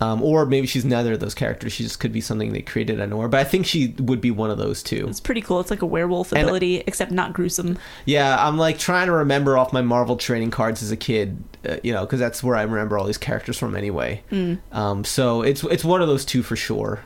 Um, or maybe she's neither of those characters. She just could be something they created out of nowhere. But I think she would be one of those two. It's pretty cool. It's like a werewolf And- ability, except not gruesome. Yeah, I'm like trying to remember off my Marvel trading cards as a kid, uh, you know, because that's where I remember all these characters from anyway. Hmm. Um, so it's it's one of those two for sure.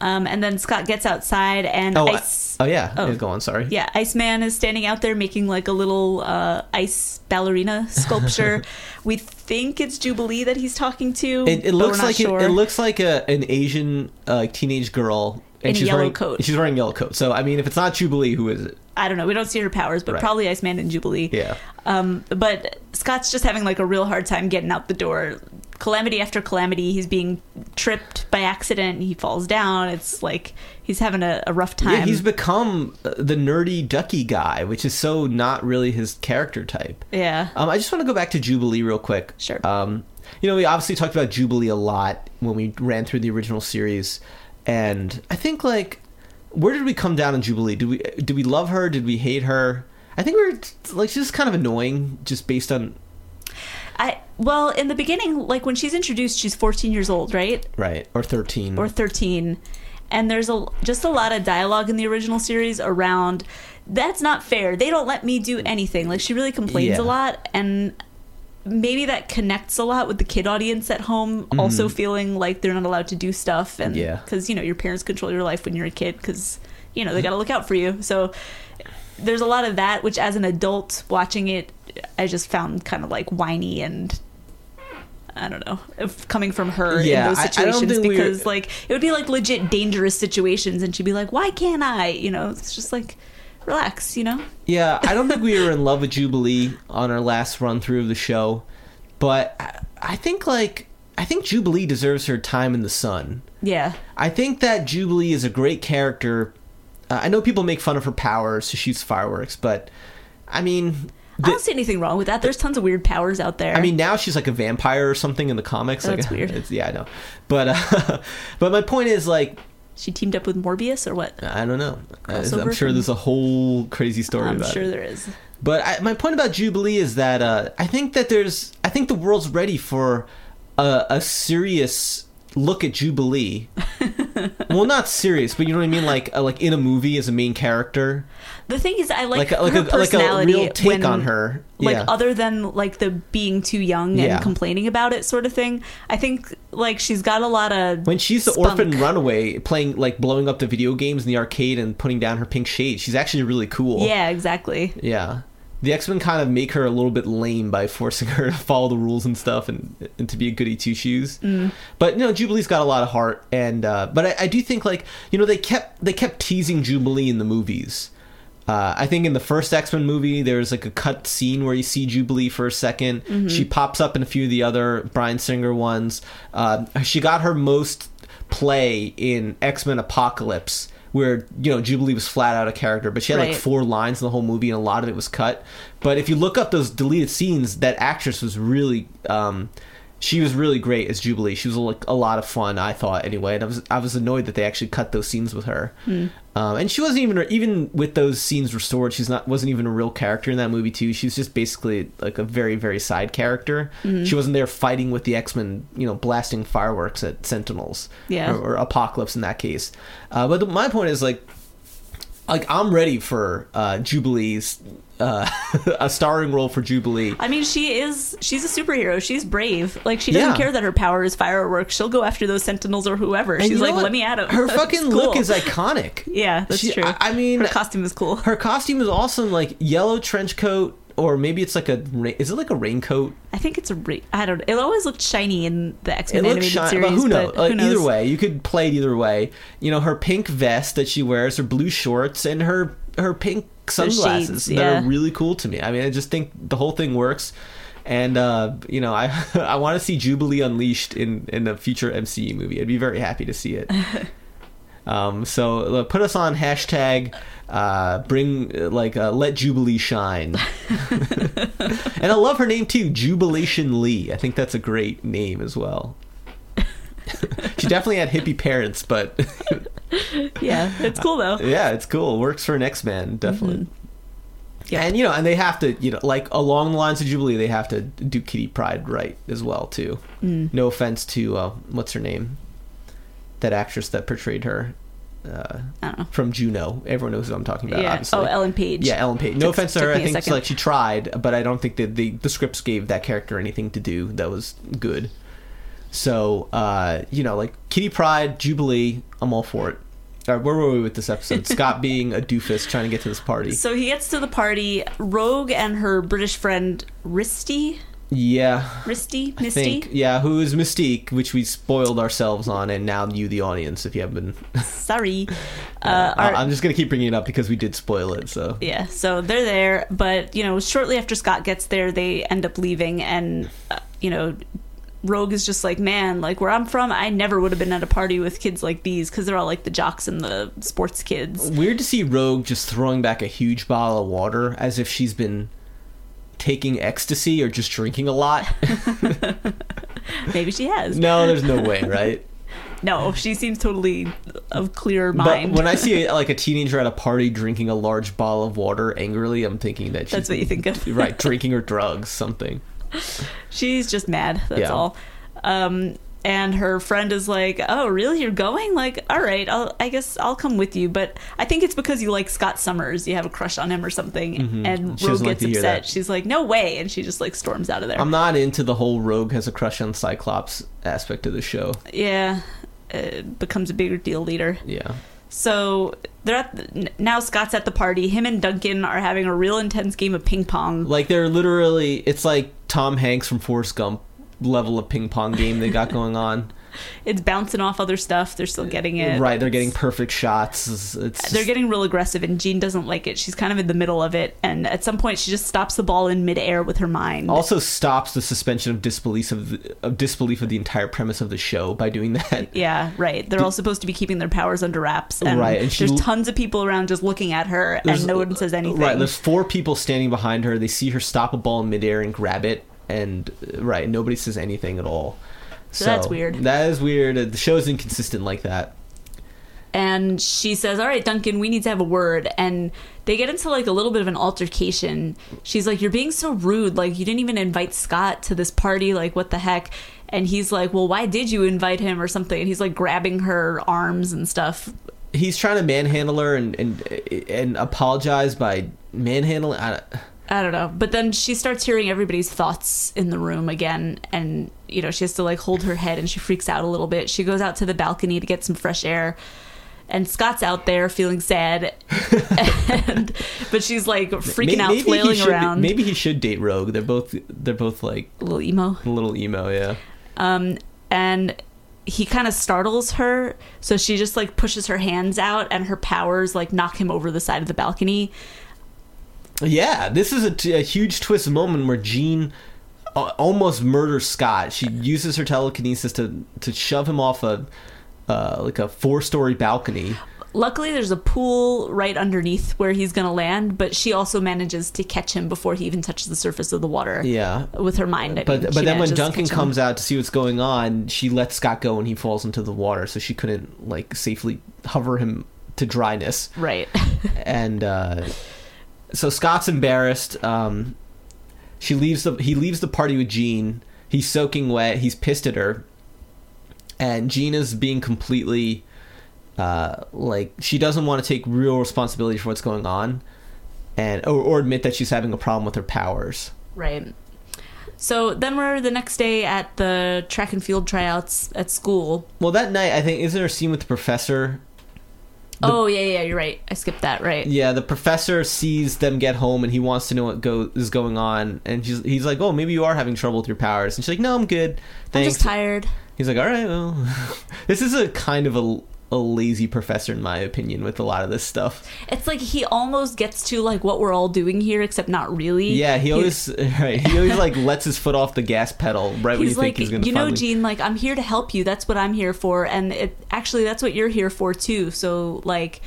Um, and then Scott gets outside, and Oh, I- oh yeah, Oh. Yeah, go on. Sorry. Yeah, Iceman is standing out there making like a little uh, ice ballerina sculpture. we think it's Jubilee that he's talking to. It, it looks like sure. it, it looks like a an Asian uh, teenage girl, and In a she's yellow wearing coat. She's wearing a yellow coat. So I mean, if it's not Jubilee, who is it? I don't know. We don't see her powers, but Right. probably Iceman and Jubilee. Yeah. Um, but Scott's just having like a real hard time getting out the door. Calamity after calamity, he's being tripped by accident. He falls down. It's like he's having a, a rough time. Yeah, he's become uh, the nerdy ducky guy, which is so not really his character type. yeah. Um, I just want to go back to Jubilee real quick. Sure. Um, you know, we obviously talked about Jubilee a lot when we ran through the original series, and I think like, where did we come down on Jubilee? Did we did we love her? Did we hate her? I think we are like she's just kind of annoying, just based on I well, in the beginning, like when she's introduced, she's 14 years old, right? right or thirteen Or 13. And there's a just a lot of dialogue in the original series around that's not fair. They don't let me do anything. Like she really complains Yeah. a lot and maybe that connects a lot with the kid audience at home mm-hmm. also feeling like they're not allowed to do stuff and. Yeah. cuz you know your parents control your life when you're a kid cuz you know they got to look out for you. So there's a lot of that which as an adult watching it I just found kind of like whiny and I don't know, if coming from her Yeah, in those I- I don't situations we because like it would be like legit dangerous situations and she'd be like, "Why can't I?" You know, it's just like relax, you know? Yeah, I don't think we were in love with Jubilee on our last run through of the show, but I, I think like I think Jubilee deserves her time in the sun. Yeah. I think that Jubilee is a great character. Uh, I know people make fun of her powers; she shoots fireworks, but I mean, I don't see anything wrong with that. There's tons of weird powers out there. I mean, now she's like a vampire or something in the comics. Oh, like, that's weird. It's, yeah, I know, but uh, but my point is like she teamed up with Morbius or what? I don't know. Uh, I'm sure there's a whole crazy story about it. I'm sure it. there is. But I, my point about Jubilee is that uh, I think that there's, I think the world's ready for a, a serious look at Jubilee. well, not serious, but you know what I mean, like uh, like in a movie as a main character, The thing is, I like, like a, like her a like a real take when, on her. Like yeah. other than like the being too young Yeah. and complaining about it sort of thing. I think like she's got a lot of when she's the spunk. orphan runaway playing like blowing up the video games in the arcade and putting down her pink shade, she's actually really cool. Yeah, exactly. Yeah. The X Men kind of make her a little bit lame by forcing her to follow the rules and stuff and, and to be a goody two shoes. Mm. But you know, Jubilee's got a lot of heart, and uh, but I, I do think like you know they kept they kept teasing Jubilee in the movies. Uh, I think in the first X Men movie, there's like a cut scene where you see Jubilee for a 2nd Mm-hmm. She pops up in a few of the other Bryan Singer ones. Uh, she got her most play in X Men Apocalypse, where you know Jubilee was flat out a character, but she had like four lines in the whole movie, and a lot of it was cut. But if you look up those deleted scenes, that actress was really. Um, she was really great as Jubilee. She was like a lot of fun, I thought anyway. And I was I was annoyed that they actually cut those scenes with her. Hmm. Um, and she wasn't even even with those scenes restored. She's not wasn't even a real character in that movie too. She was just basically like a very very side character. Mm-hmm. She wasn't there fighting with the X Men, you know, blasting fireworks at Sentinels, Yeah. or, or Apocalypse in that case. Uh, but the, my point is like like I'm ready for uh, Jubilee's uh, a starring role for Jubilee. I mean, she is she's a superhero. She's brave. Like she doesn't Yeah. care that her power is fireworks. She'll go after those sentinels or whoever. And She's like, let me at him. Her fucking cool. look is iconic. Yeah, that's She- true. I- I mean- her costume is cool. Her costume is awesome, like yellow trench coat, or maybe it's like a ra- is it like a raincoat? I think it's a re- I don't. It always looked shiny in the X Men animated shiny, series, but who knows? Like, who knows? Either way, you could play it either way. You know, her pink vest that she wears, her blue shorts, and her her pink sunglasses shades, that yeah. are really cool to me. I mean, I just think the whole thing works. And uh, you know, I I want to see Jubilee unleashed in in a future MCU movie. I'd be very happy to see it. um, so put us on hashtag uh, bring like uh, let Jubilee shine. and I love her name too, Jubilation Lee. I think that's a great name as well. she definitely had hippie parents, but Yeah, it's cool though. yeah, it's cool. Works for an X Man, definitely. Yeah. And you know, and they have to, you know, like along the lines of Jubilee, they have to do Kitty Pryde right as well too. Mm. No offense to uh, what's her name, that actress that portrayed her uh, I don't know. from Juno. Everyone knows who I'm talking about. yeah. Obviously. Oh, Ellen Page. Yeah, Ellen Page. No Took- offense to her. I think like she tried, but I don't think that the the scripts gave that character anything to do that was good. So, uh, you know, like Kitty Pryde, Jubilee, I'm all for it. All right, where were we with this episode? Scott being a doofus trying to get to this party. So he gets to the party. Rogue and her British friend Risty, Yeah, Risty, I Misty. think. Yeah, who is Mystique, which we spoiled ourselves on, and now you, the audience, if you haven't been. Sorry. Uh, I- are- I'm just gonna keep bringing it up because we did spoil it. So Yeah, so they're there, but you know, shortly after Scott gets there, they end up leaving, and uh, you know, Rogue is just like, man, like where I'm from, I never would have been at a party with kids like these because they're all like the jocks and the sports kids. Weird to see Rogue just throwing back a huge bottle of water as if she's been taking ecstasy or just drinking a lot. Maybe she has. no, there's no way, right? No, she seems totally of clear mind. But when I see like a teenager at a party drinking a large bottle of water angrily, I'm thinking that she's That's what you think of. right, drinking or drugs, something. She's just mad. That's Yeah. all. Um, and her friend is like, "Oh, really? You're going? Like, all right, I'll, I guess I'll come with you." But I think it's because you like Scott Summers. You have a crush on him or something. And Mm-hmm. She Rogue doesn't like gets upset. She's like, "No way!" And she just like storms out of there. I'm not into the whole Rogue has a crush on Cyclops aspect of the show. yeah, it becomes a bigger deal later. Yeah. So they're at the, now. Scott's at the party. Him and Duncan are having a real intense game of ping pong. Like they're literally it's like Tom Hanks from Forrest Gump level of ping pong game they got going on. It's bouncing off other stuff. They're still getting it. Right, they're getting perfect shots. It's, it's They're getting real aggressive, and Jean doesn't like it. She's kind of in the middle of it, and at some point, she just stops the ball in midair with her mind. also stops the suspension of disbelief of, the, of disbelief of the entire premise of the show by doing that. yeah, right. They're all supposed to be keeping their powers under wraps, and, Right, and she- there's tons of people around just looking at her, There's- and no one says anything. Right, there's four people standing behind her. They see her stop a ball in midair and grab it, and uh, right, nobody says anything at all. So that's weird. That is weird. The show's inconsistent like that. and she says, "All right, Duncan, we need to have a word." And they get into like a little bit of an altercation. She's like, "You're being so rude. Like you didn't even invite Scott to this party. Like what the heck?" And he's like, "Well, why did you invite him or something?" And he's like grabbing her arms and stuff. He's trying to manhandle her and and and apologize by manhandling. I, I don't know. But then she starts hearing everybody's thoughts in the room again. And, you know, she has to like hold her head and she freaks out a little bit. She goes out to the balcony to get some fresh air. And Scott's out there feeling sad. and, but she's like freaking May- out, he flailing should, around. Maybe he should date Rogue. They're both they're both like A little emo. a little emo. Yeah. Um, and he kind of startles her. So she just like pushes her hands out and her powers like knock him over the side of the balcony. Yeah, this is a, t- a huge twist moment where Jean uh, almost murders Scott. She uses her telekinesis to to shove him off a uh, like a four story balcony. luckily, there's a pool right underneath where he's going to land, but she also manages to catch him before he even touches the surface of the water. Yeah. With her mind. I but mean, but then when Duncan comes out to see what's going on, she lets Scott go and he falls into the water, so she couldn't like safely hover him to dryness. Right. and uh, so Scott's embarrassed. Um, she leaves the he leaves the party with Jean. He's soaking wet. He's pissed at her, and Jean is being completely uh, like she doesn't want to take real responsibility for what's going on, and or, or admit that she's having a problem with her powers. Right. So then we're the next day at the track and field tryouts at school. Well, that night I think isn't there a scene with the professor? The, oh yeah, yeah, you're right. I skipped that. Right. Yeah, the professor sees them get home and he wants to know what go is going on, and she's, he's like, "Oh, maybe you are having trouble with your powers," and she's like, "No, I'm good. Thanks." I'm just tired. He's like, "All right, well, this is a kind of a a lazy professor in my opinion with a lot of this stuff. It's like he almost gets to like what we're all doing here, except not really. Yeah, he always right. He always like lets his foot off the gas pedal right when you like, think he's gonna. You know, Jean, like I'm here to help you. That's what I'm here for, and it actually that's what you're here for too. So like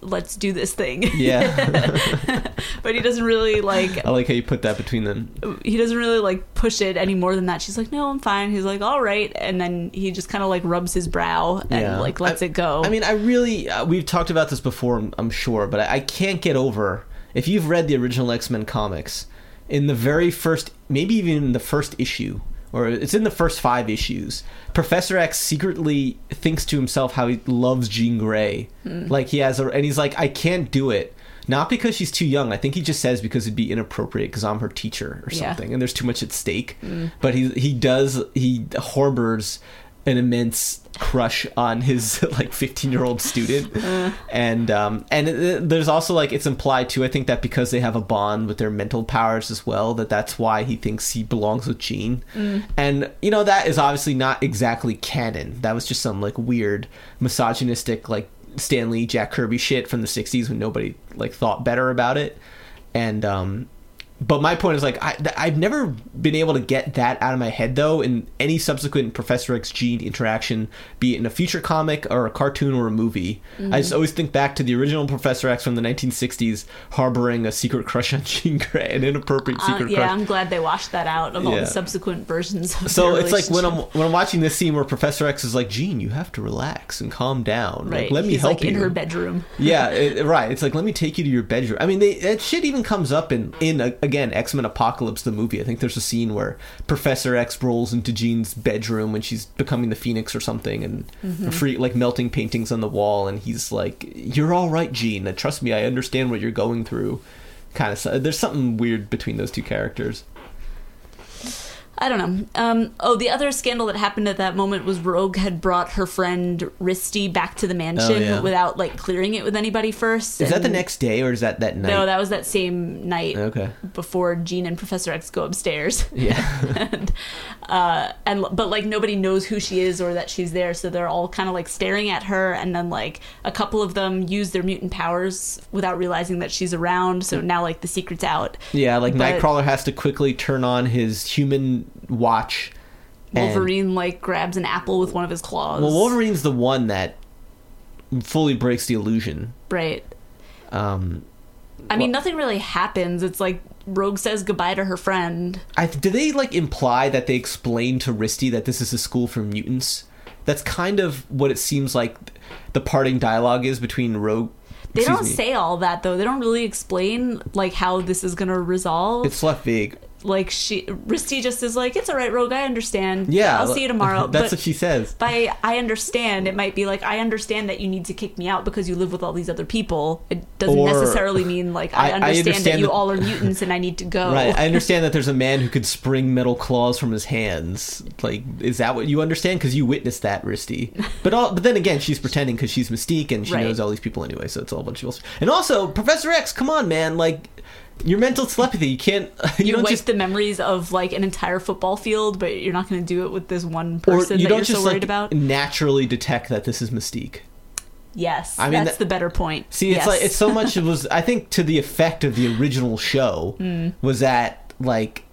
let's do this thing. Yeah. but he doesn't really like I like how you put that between them. He doesn't really like push it any more than that. She's like, "No, I'm fine." He's like, "All right." And then he just kind of like rubs his brow and yeah. like lets I, it go. I mean, I really uh, we've talked about this before, I'm, I'm sure, but I, I can't get over if you've read the original X-Men comics in the very first maybe even the first issue or it's in the first five issues. Professor X secretly thinks to himself how he loves Jean Grey. Mm. Like he has a, and he's like, I can't do it. Not because she's too young. I think he just says because it'd be inappropriate because I'm her teacher or something, yeah. and there's too much at stake. Mm. But he he does he harbors an immense crush on his like 15 year old student uh. and um and it, there's also like it's implied too i think that because they have a bond with their mental powers as well that that's why he thinks he belongs with jean mm. and you know that is obviously not exactly canon that was just some like weird misogynistic like stan lee jack kirby shit from the 60s when nobody like thought better about it and um but my point is like I, I've never been able to get that out of my head though in any subsequent Professor X Jean interaction, be it in a future comic or a cartoon or a movie. Mm-hmm. I just always think back to the original Professor X from the 1960s harboring a secret crush on Jean Grey, an inappropriate uh, secret uh, yeah, crush. I'm glad they washed that out of all the subsequent versions. so it's like when I'm when I'm watching this scene where Professor X is like, Jean, you have to relax and calm down. Right. Like, let me help like you. in her bedroom. yeah, it, right. It's like let me take you to your bedroom. I mean, they, that shit even comes up in in a, again X Men Apocalypse the movie. I think there's a scene where Professor X rolls into Jean's bedroom when she's becoming the Phoenix or something, and mm-hmm. free like melting paintings on the wall, and he's like, "You're all right, Jean. Trust me, I understand what you're going through." Kind of. There's something weird between those two characters. I don't know. Um, oh, the other scandal that happened at that moment was Rogue had brought her friend Risty back to the mansion oh, yeah. without like clearing it with anybody first. Is that the next day or is that that night? No, that was that same night. Okay. Before Jean and Professor X go upstairs. Yeah. and, uh, and but like nobody knows who she is or that she's there, so they're all kind of like staring at her, and then like a couple of them use their mutant powers without realizing that she's around. So now like the secret's out. Yeah, like but, Nightcrawler has to quickly turn on his human watch. Wolverine like grabs an apple with one of his claws. Well, Wolverine's the one that fully breaks the illusion. Right. Um, I mean, nothing really happens. It's like Rogue says goodbye to her friend. I do they like imply that they explain to Risty that this is a school for mutants? That's kind of what it seems like the parting dialogue is between Rogue. They don't me. say all that though. They don't really explain like how this is going to resolve. It's left vague like she Risty just is like it's all right rogue i understand. Yeah i'll see you tomorrow. that's but what she says. by i understand it might be like i understand that you need to kick me out because you live with all these other people. It doesn't or, necessarily mean like i, I, understand, I understand, that you all are mutants and i need to go. Right i understand that there's a man who could spring metal claws from his hands. Like is that what you understand? Because you witnessed that Risty. But all but then again she's pretending because she's mystique and she right. knows all these people anyway so it's all a bunch of people and also professor x come on man. Like your mental telepathy. You can't. You, you don't wipe just the memories of like an entire football field, but you're not going to do it with this one person you that don't you're just, so worried like, about. Naturally detect that this is Mystique. Yes, I mean that's that, the better point. See, it's yes. like it's so much. It was I think to the effect of the original show mm. was that like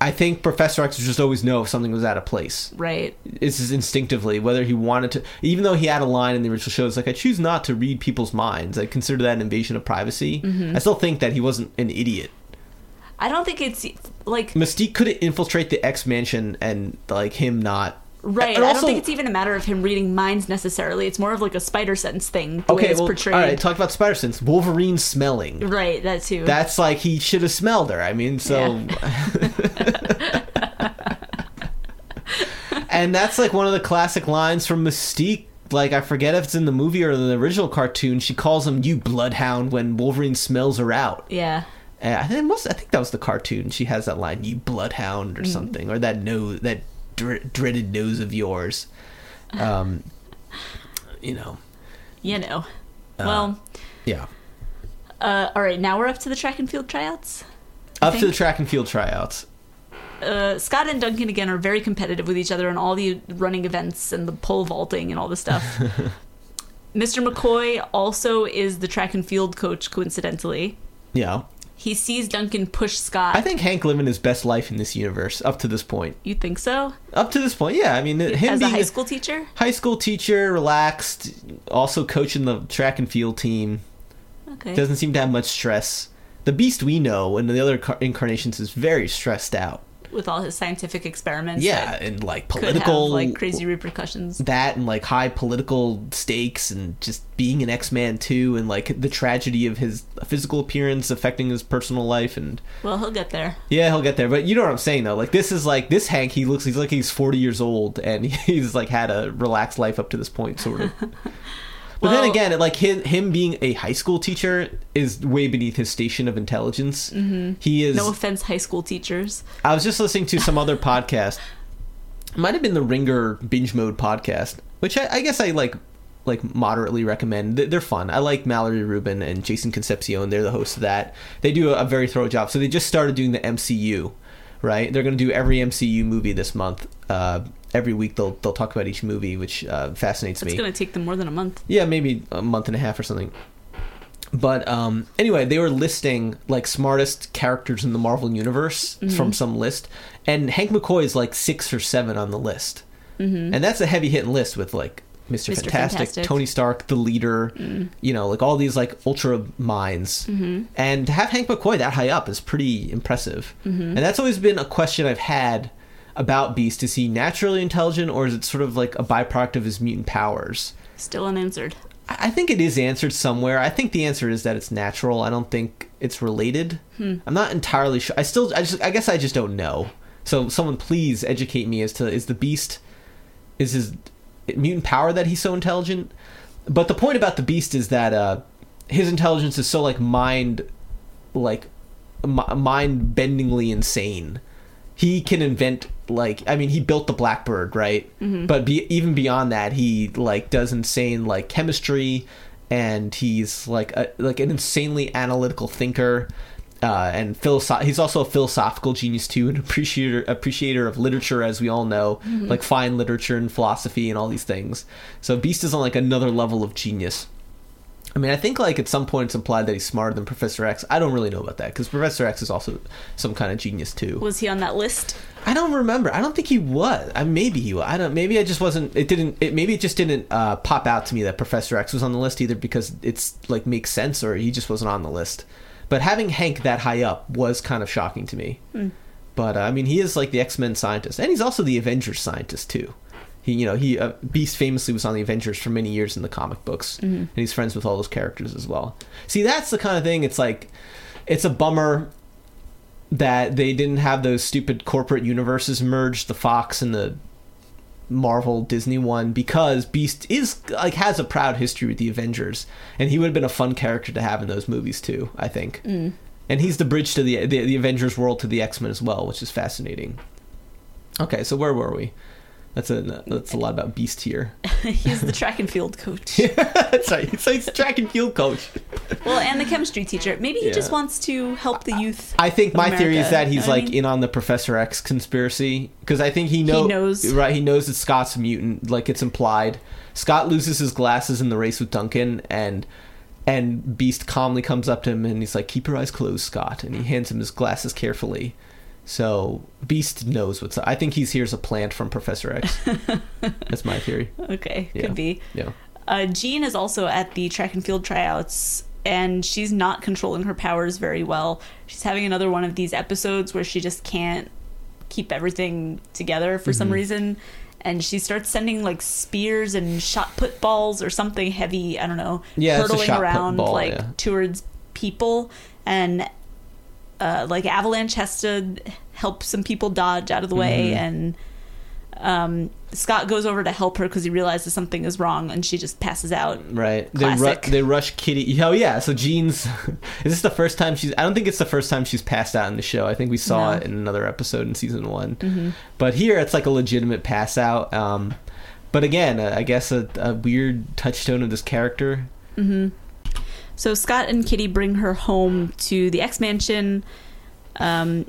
I think Professor X would just always know if something was out of place. Right. This is instinctively, whether he wanted to, even though he had a line in the original show, it's like, I choose not to read people's minds. I consider that an invasion of privacy. Mm-hmm. I still think that he wasn't an idiot. I don't think it's like Mystique could infiltrate the X mansion and like him not Right. Also, I don't think it's even a matter of him reading minds necessarily. It's more of like a spider sense thing. okay, well, portrayed. all right. Talk about spider sense. Wolverine smelling. Right. That too. That's like he should have smelled her. I mean, so. Yeah. and that's like one of the classic lines from Mystique. Like I forget if it's in the movie or in the original cartoon. She calls him "you bloodhound" when Wolverine smells her out. Yeah. And I think most. I think that was the cartoon. She has that line, "You bloodhound" or mm. something, or that nose, that dr- dreaded nose of yours. Um, you know. You know. Uh, well. Yeah. Uh, all right, now we're up to the track and field tryouts. I up think. to the track and field tryouts. Uh, Scott and Duncan again are very competitive with each other in all the running events and the pole vaulting and all this stuff. Mr. McCoy also is the track and field coach, coincidentally. Yeah. He sees Duncan push Scott. I think Hank living his best life in this universe up to this point. You think so? Up to this point, yeah. I mean, him as being a high school teacher, high school teacher, relaxed, also coaching the track and field team. Okay. Doesn't seem to have much stress. The Beast we know in the other incarnations is very stressed out with all his scientific experiments. Yeah, and like political, have, like crazy repercussions. That and like high political stakes, and just being an X Man too, and like the tragedy of his physical appearance affecting his personal life. And well, he'll get there. Yeah, he'll get there. But you know what I'm saying though. Like this is like this Hank. He looks. He's like he's 40 years old, and he's like had a relaxed life up to this point, sort of. But well, then again, like him, him being a high school teacher is way beneath his station of intelligence. Mm-hmm. He is. No offense, high school teachers. I was just listening to some other podcast. It might have been the Ringer Binge Mode podcast, which I, I guess I like like moderately recommend. They're fun. I like Mallory Rubin and Jason Concepcion. They're the hosts of that. They do a very thorough job. So they just started doing the MCU, right? They're going to do every MCU movie this month. Uh, every week they'll they'll talk about each movie, which uh, fascinates That's me. It's going to take them more than a month. Yeah, maybe a month and a half or something. But um, anyway, they were listing like smartest characters in the Marvel universe mm-hmm. from some list, and Hank McCoy is like six or seven on the list, mm-hmm. and that's a heavy hitting list with like Mr. Mr. Fantastic, Fantastic, Tony Stark, the leader, mm. you know, like all these like ultra minds. Mm-hmm. And to have Hank McCoy that high up is pretty impressive. Mm-hmm. And that's always been a question I've had about Beast. Is he naturally intelligent or is it sort of like a byproduct of his mutant powers? Still unanswered. I think it is answered somewhere. I think the answer is that it's natural. I don't think it's related. Hmm. I'm not entirely sure. I still, I just, I guess I just don't know. So someone please educate me as to is the Beast, is his mutant power that he's so intelligent? But the point about the Beast is that uh, his intelligence is so like mind, like m- mind bendingly insane he can invent like I mean he built the Blackbird right, mm-hmm. but be, even beyond that he like does insane like chemistry, and he's like a, like an insanely analytical thinker. Uh, and philosoph- he's also a philosophical genius too, an appreciator appreciator of literature, as we all know, mm-hmm. like fine literature and philosophy and all these things. So Beast is on like another level of genius. I mean, I think like at some point it's implied that he's smarter than Professor X. I don't really know about that because Professor X is also some kind of genius too. Was he on that list? I don't remember. I don't think he was. I maybe he was. I don't. Maybe I just wasn't. It didn't. It maybe it just didn't uh, pop out to me that Professor X was on the list either because it's like makes sense or he just wasn't on the list. But having Hank that high up was kind of shocking to me. Hmm. But uh, I mean, he is like the X Men scientist, and he's also the Avengers scientist too. He, you know, he uh, Beast famously was on the Avengers for many years in the comic books, mm-hmm. and he's friends with all those characters as well. See, that's the kind of thing. It's like, it's a bummer that they didn't have those stupid corporate universes merged, the Fox and the Marvel Disney one, because Beast is like has a proud history with the Avengers, and he would have been a fun character to have in those movies too. I think, mm. and he's the bridge to the, the the Avengers world to the X Men as well, which is fascinating. Okay, so where were we? That's a that's a lot about Beast here. he's the track and field coach. yeah, that's right. He's the track and field coach. well, and the chemistry teacher. Maybe he yeah. just wants to help the youth. I think my America, theory is that he's like I mean? in on the Professor X conspiracy because I think he, know, he knows right. He knows that Scott's a mutant. Like it's implied. Scott loses his glasses in the race with Duncan, and and Beast calmly comes up to him and he's like, "Keep your eyes closed, Scott." And he hands him his glasses carefully So Beast knows what's. I think he's here's a plant from Professor X. That's my theory. Okay, Yeah. could be. Yeah. Uh, Jean is also at the track and field tryouts, and she's not controlling her powers very well. She's having another one of these episodes where she just can't keep everything together for some Mhm. reason. And she starts sending like spears and shot put balls or something heavy, I don't know, Yeah, hurtling around ball, like yeah. towards people. And uh, like Avalanche has to help some people dodge out of the way. Mhm. And um, Scott goes over to help her because he realizes something is wrong, and she just passes out. Right. They, ru- they rush Kitty. Oh yeah. So Jean's. is this the first time she's? I don't think it's the first time she's passed out in the show. I think we saw No. it in another episode in season one. hmm But here it's like a legitimate pass out. Um, but again, I guess a, a weird touchstone of this character. hmm So Scott and Kitty bring her home to the X Mansion. Um,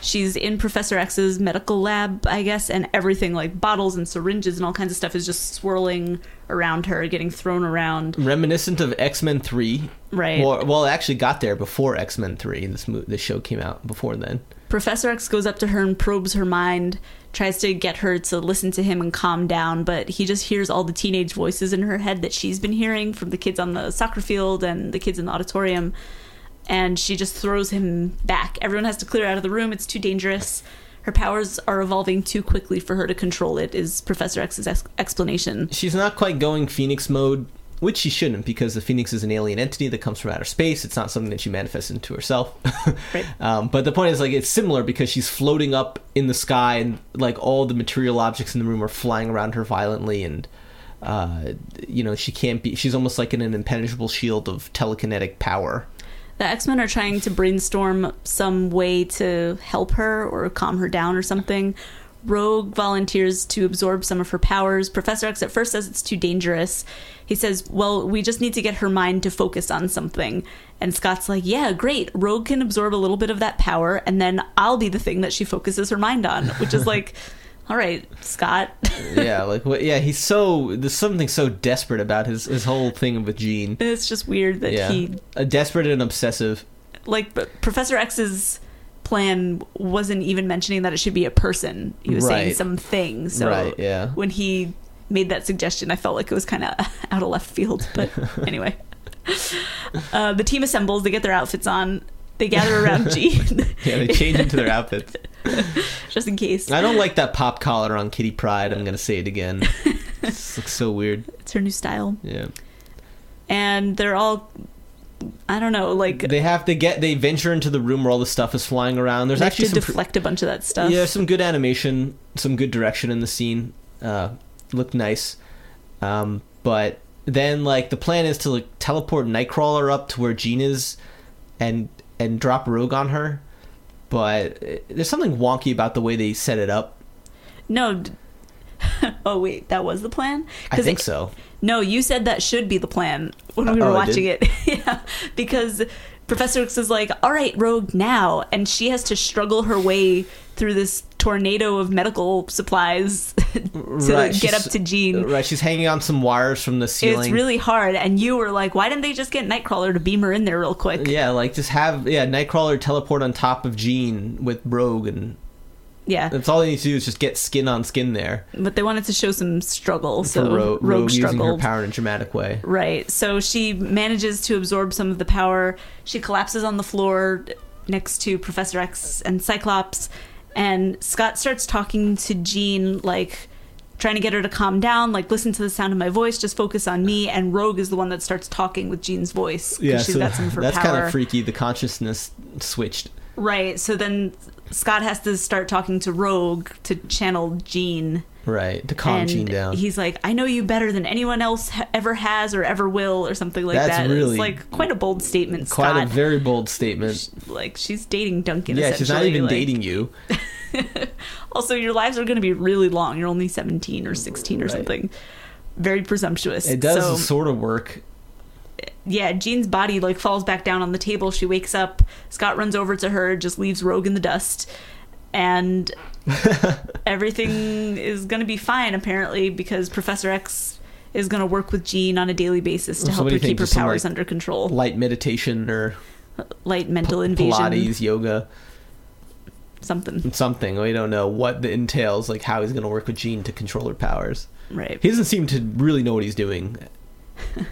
she's in Professor X's medical lab, I guess, and everything like bottles and syringes and all kinds of stuff is just swirling around her, getting thrown around. Reminiscent of X Men Three. Right. Well, well, it actually got there before X Men Three. This mo- this show came out before then. Professor X goes up to her and probes her mind, tries to get her to listen to him and calm down, but he just hears all the teenage voices in her head that she's been hearing from the kids on the soccer field and the kids in the auditorium. And she just throws him back. Everyone has to clear out of the room. It's too dangerous. Her powers are evolving too quickly for her to control it, is Professor X's ex- explanation. She's not quite going Phoenix mode, which she shouldn't, because the Phoenix is an alien entity that comes from outer space. It's not something that she manifests into herself. Right. um, but the point is, like, it's similar because she's floating up in the sky, and like all the material objects in the room are flying around her violently, and uh, you know she can't be. She's almost like in an impenetrable shield of telekinetic power. The X Men are trying to brainstorm some way to help her or calm her down or something. Rogue volunteers to absorb some of her powers. Professor X at first says it's too dangerous. He says, Well, we just need to get her mind to focus on something. And Scott's like, Yeah, great. Rogue can absorb a little bit of that power, and then I'll be the thing that she focuses her mind on, which is like, All right, Scott. yeah, like what? Yeah, he's so there's something so desperate about his his whole thing with Jean. it's just weird that Yeah, he a desperate and obsessive. like Professor X's plan wasn't even mentioning that it should be a person. He was saying Right. something. So right? Yeah. when he made that suggestion, I felt like it was kind of out of left field. But anyway, uh, the team assembles. They get their outfits on. They gather around Jean, Yeah, they change into their outfits. just in case. I don't like that pop collar on Kitty Pryde. I'm gonna say it again. It looks so weird. It's her new style, Yeah. and they're all. I don't know, like They have to get. They venture into the room where all the stuff is flying around. There's actually to deflect a bunch of that stuff. yeah, some good animation, some good direction in the scene. Uh, looked nice. Um, but then like the plan is to like teleport Nightcrawler up to where Jean is, and and drop Rogue on her. But uh, there's something wonky about the way they set it up. No. oh wait, that was the plan. I think it- so. No, you said that should be the plan when we Oh, were I watching it. yeah, because Professor X is like, "All right, Rogue, now," and she has to struggle her way through this tornado of medical supplies to Right, get up to Jean. Right, she's hanging on some wires from the ceiling. It's really hard, and you were like, "Why didn't they just get Nightcrawler to beam her in there real quick?" Yeah, like just have yeah Nightcrawler teleport on top of Jean with Rogue, and Yeah, that's all they need to do is just get skin on skin there but they wanted to show some struggle, so Ro- Rogue, Rogue using her struggled. power in a dramatic way. Right. So she manages to absorb some of the power. She collapses on the floor next to Professor X and Cyclops. And Scott starts talking to Jean, like trying to get her to calm down, like listen to the sound of my voice, just focus on me. And Rogue is the one that starts talking with Jean's voice. 'cause she's got some of her that's power. kind of freaky. The consciousness switched. Right. So then Scott has to start talking to Rogue to channel Jean. Right to calm and Jean down. He's like, I know you better than anyone else ha- ever has or ever will, or something like That's that. really- it's like quite a bold statement, Quite Scott. a very bold statement. Sh- like she's dating Duncan. Yeah, she's not even like- dating you. Also, your lives are going to be really long. You're only 17 or 16 or Right. something. Very presumptuous. It does So, sort of work. Yeah, Jean's body like falls back down on the table. She wakes up. Scott runs over to her, just leaves Rogue in the dust, and everything is going to be fine apparently because Professor X is going to work with Jean on a daily basis to So help her keep her powers like, under control. Light meditation or Light mental P- invasion. Pilates, yoga. something. Something. We don't know what the entails, like how he's going to work with Jean to control her powers. Right. He doesn't seem to really know what he's doing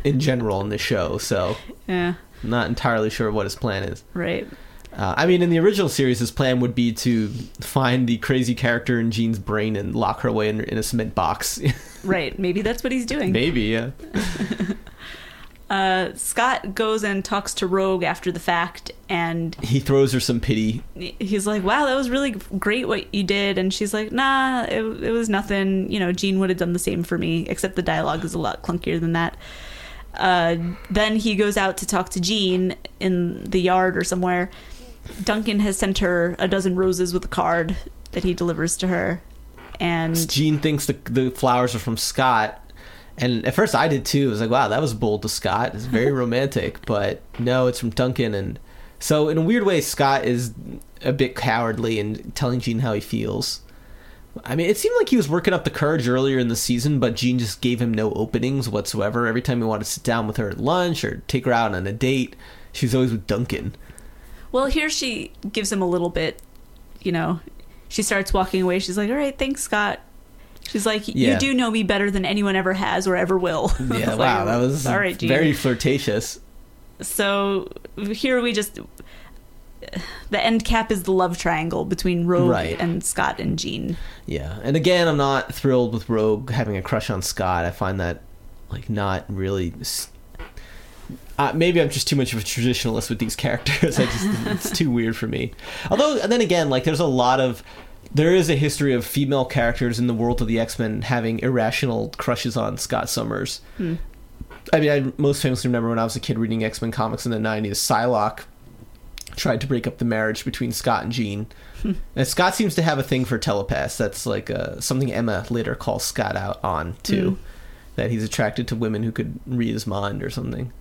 in general in the show, so yeah, I'm not entirely sure what his plan is. Right. Uh, I mean, in the original series, his plan would be to find the crazy character in Jean's brain and lock her away in, in a cement box. right. Maybe that's what he's doing. Maybe, yeah. uh, Scott goes and talks to Rogue after the fact, and he throws her some pity. He's like, "Wow, that was really great what you did," and she's like, "Nah, it, it was nothing. You know, Jean would have done the same for me, except the dialogue is a lot clunkier than that." Uh, then he goes out to talk to Jean in the yard or somewhere. Duncan has sent her a dozen roses with a card that he delivers to her, and Jean thinks the the flowers are from Scott. And at first, I did too. I was like, "Wow, that was bold to Scott. It's very romantic." But no, it's from Duncan, and so in a weird way, Scott is a bit cowardly in telling Jean how he feels. I mean, it seemed like he was working up the courage earlier in the season, but Jean just gave him no openings whatsoever. Every time he wanted to sit down with her at lunch or take her out on a date, she was always with Duncan. Well, here she gives him a little bit, you know. She starts walking away. She's like, "All right, thanks, Scott." She's like, "You yeah. do know me better than anyone ever has or ever will." Yeah, like, wow, that was all right, Jean. very flirtatious. So here we just the end cap is the love triangle between Rogue right. and Scott and Jean. Yeah, and again, I'm not thrilled with Rogue having a crush on Scott. I find that like not really uh, maybe I'm just too much of a traditionalist with these characters. I just it's too weird for me. Although, and then again, like there's a lot of there is a history of female characters in the world of the X Men having irrational crushes on Scott Summers. Hmm. I mean, I most famously remember when I was a kid reading X Men comics in the '90s. Psylocke tried to break up the marriage between Scott and Jean. Hmm. And Scott seems to have a thing for telepaths. That's like uh, something Emma later calls Scott out on too. Hmm. That he's attracted to women who could read his mind or something.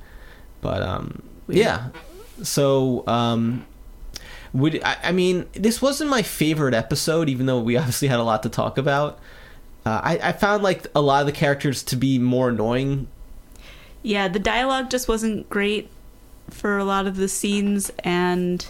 But um, yeah. So um, would I, I, mean this wasn't my favorite episode, even though we obviously had a lot to talk about. Uh, I, I found like a lot of the characters to be more annoying. Yeah, the dialogue just wasn't great for a lot of the scenes, and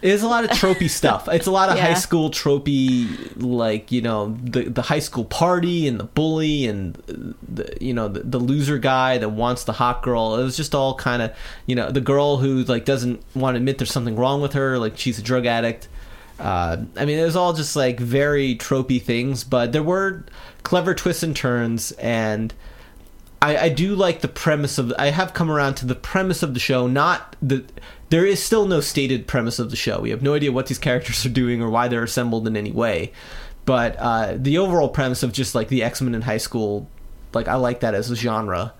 it's a lot of tropey stuff. It's a lot of yeah. high school tropey, like you know the the high school party and the bully and the you know the, the loser guy that wants the hot girl. It was just all kind of you know the girl who like doesn't want to admit there's something wrong with her, like she's a drug addict. Uh, I mean, it was all just like very tropey things, but there were clever twists and turns, and I, I do like the premise of. I have come around to the premise of the show, not the there is still no stated premise of the show. We have no idea what these characters are doing or why they're assembled in any way. But uh, the overall premise of just like the X Men in high school, like I like that as a genre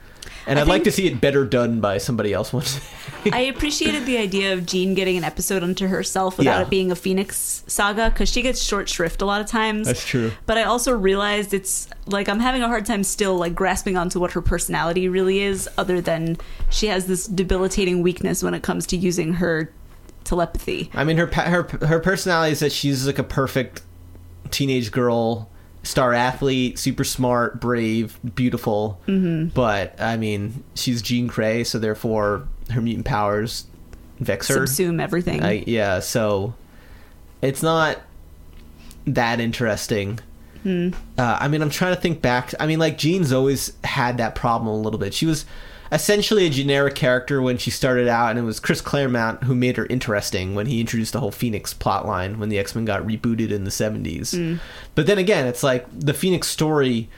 and I would like to see it better done by somebody else once. I appreciated the idea of Jean getting an episode unto herself without yeah. it being a Phoenix saga because she gets short shrift a lot of times. That's true. But I also realized it's like I'm having a hard time still like grasping onto what her personality really is, other than she has this debilitating weakness when it comes to using her telepathy. I mean, her her her personality is that she's like a perfect teenage girl star athlete, super smart, brave, beautiful. Mm-hmm. But I mean, she's Jean Grey, so therefore her mutant powers vex her, subsume everything. I, yeah, so it's not that interesting. Mm. Uh, I mean, I'm trying to think back. I mean, like Jean's always had that problem a little bit. She was essentially a generic character when she started out, and it was Chris Claremont who made her interesting when he introduced the whole Phoenix plotline when the X Men got rebooted in the 70s. Mm. But then again, it's like the Phoenix story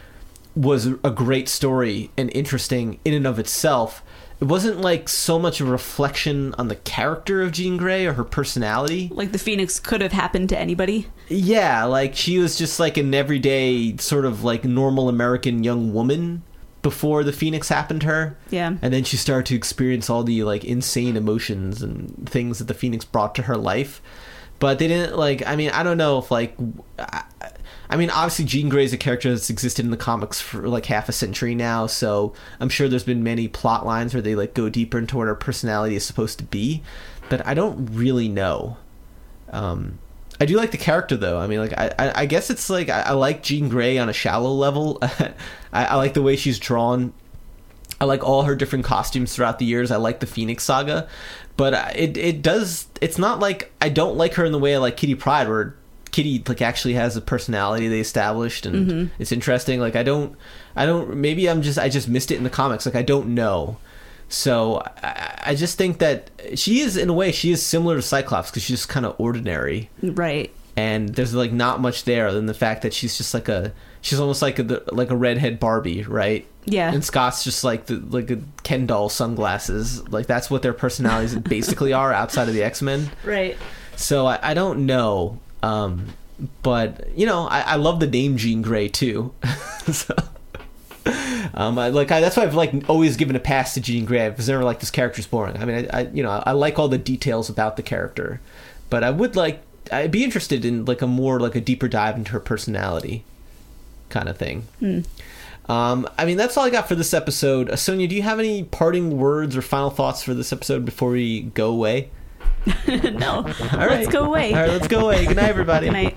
was a great story and interesting in and of itself. It wasn't like so much a reflection on the character of Jean Grey or her personality. Like the Phoenix could have happened to anybody. Yeah, like she was just like an everyday sort of like normal American young woman before the phoenix happened to her. Yeah. And then she started to experience all the like insane emotions and things that the phoenix brought to her life. But they didn't like i mean i don't know if like I, I mean obviously jean grey is a character that's existed in the comics for like half a century now. So i'm sure there's been many plot lines where they like go deeper into what her personality is supposed to be. But i don't really know. Um I do like the character though. I mean, like I, I, I guess it's like I, I, like Jean Grey on a shallow level. I, I, like the way she's drawn. I like all her different costumes throughout the years. I like the Phoenix Saga, but it it does. It's not like I don't like her in the way I like Kitty Pryde, where Kitty like actually has a personality they established, and mm-hmm. it's interesting. Like I don't, I don't. Maybe I'm just I just missed it in the comics. Like I don't know. So I, I just think that she is in a way she is similar to Cyclops because she's just kind of ordinary, right? And there's like not much there other than the fact that she's just like a she's almost like a like a redhead Barbie, right? Yeah. And Scott's just like the like a Ken doll sunglasses. Like that's what their personalities basically are outside of the X Men. Right. So I, I don't know. Um, but you know, I, I love the name Jean Grey too. so, um, I, like I, that's why I've like always given a pass to Jean Grey because never like this character's boring. I mean, I, I you know I, I like all the details about the character, but I would like I'd be interested in like a more like a deeper dive into her personality, kind of thing. Hmm. Um, I mean, that's all I got for this episode. Uh, Sonia, do you have any parting words or final thoughts for this episode before we go away? no. All right. Let's go away. All right, let's go away. Good night, everybody. Good night.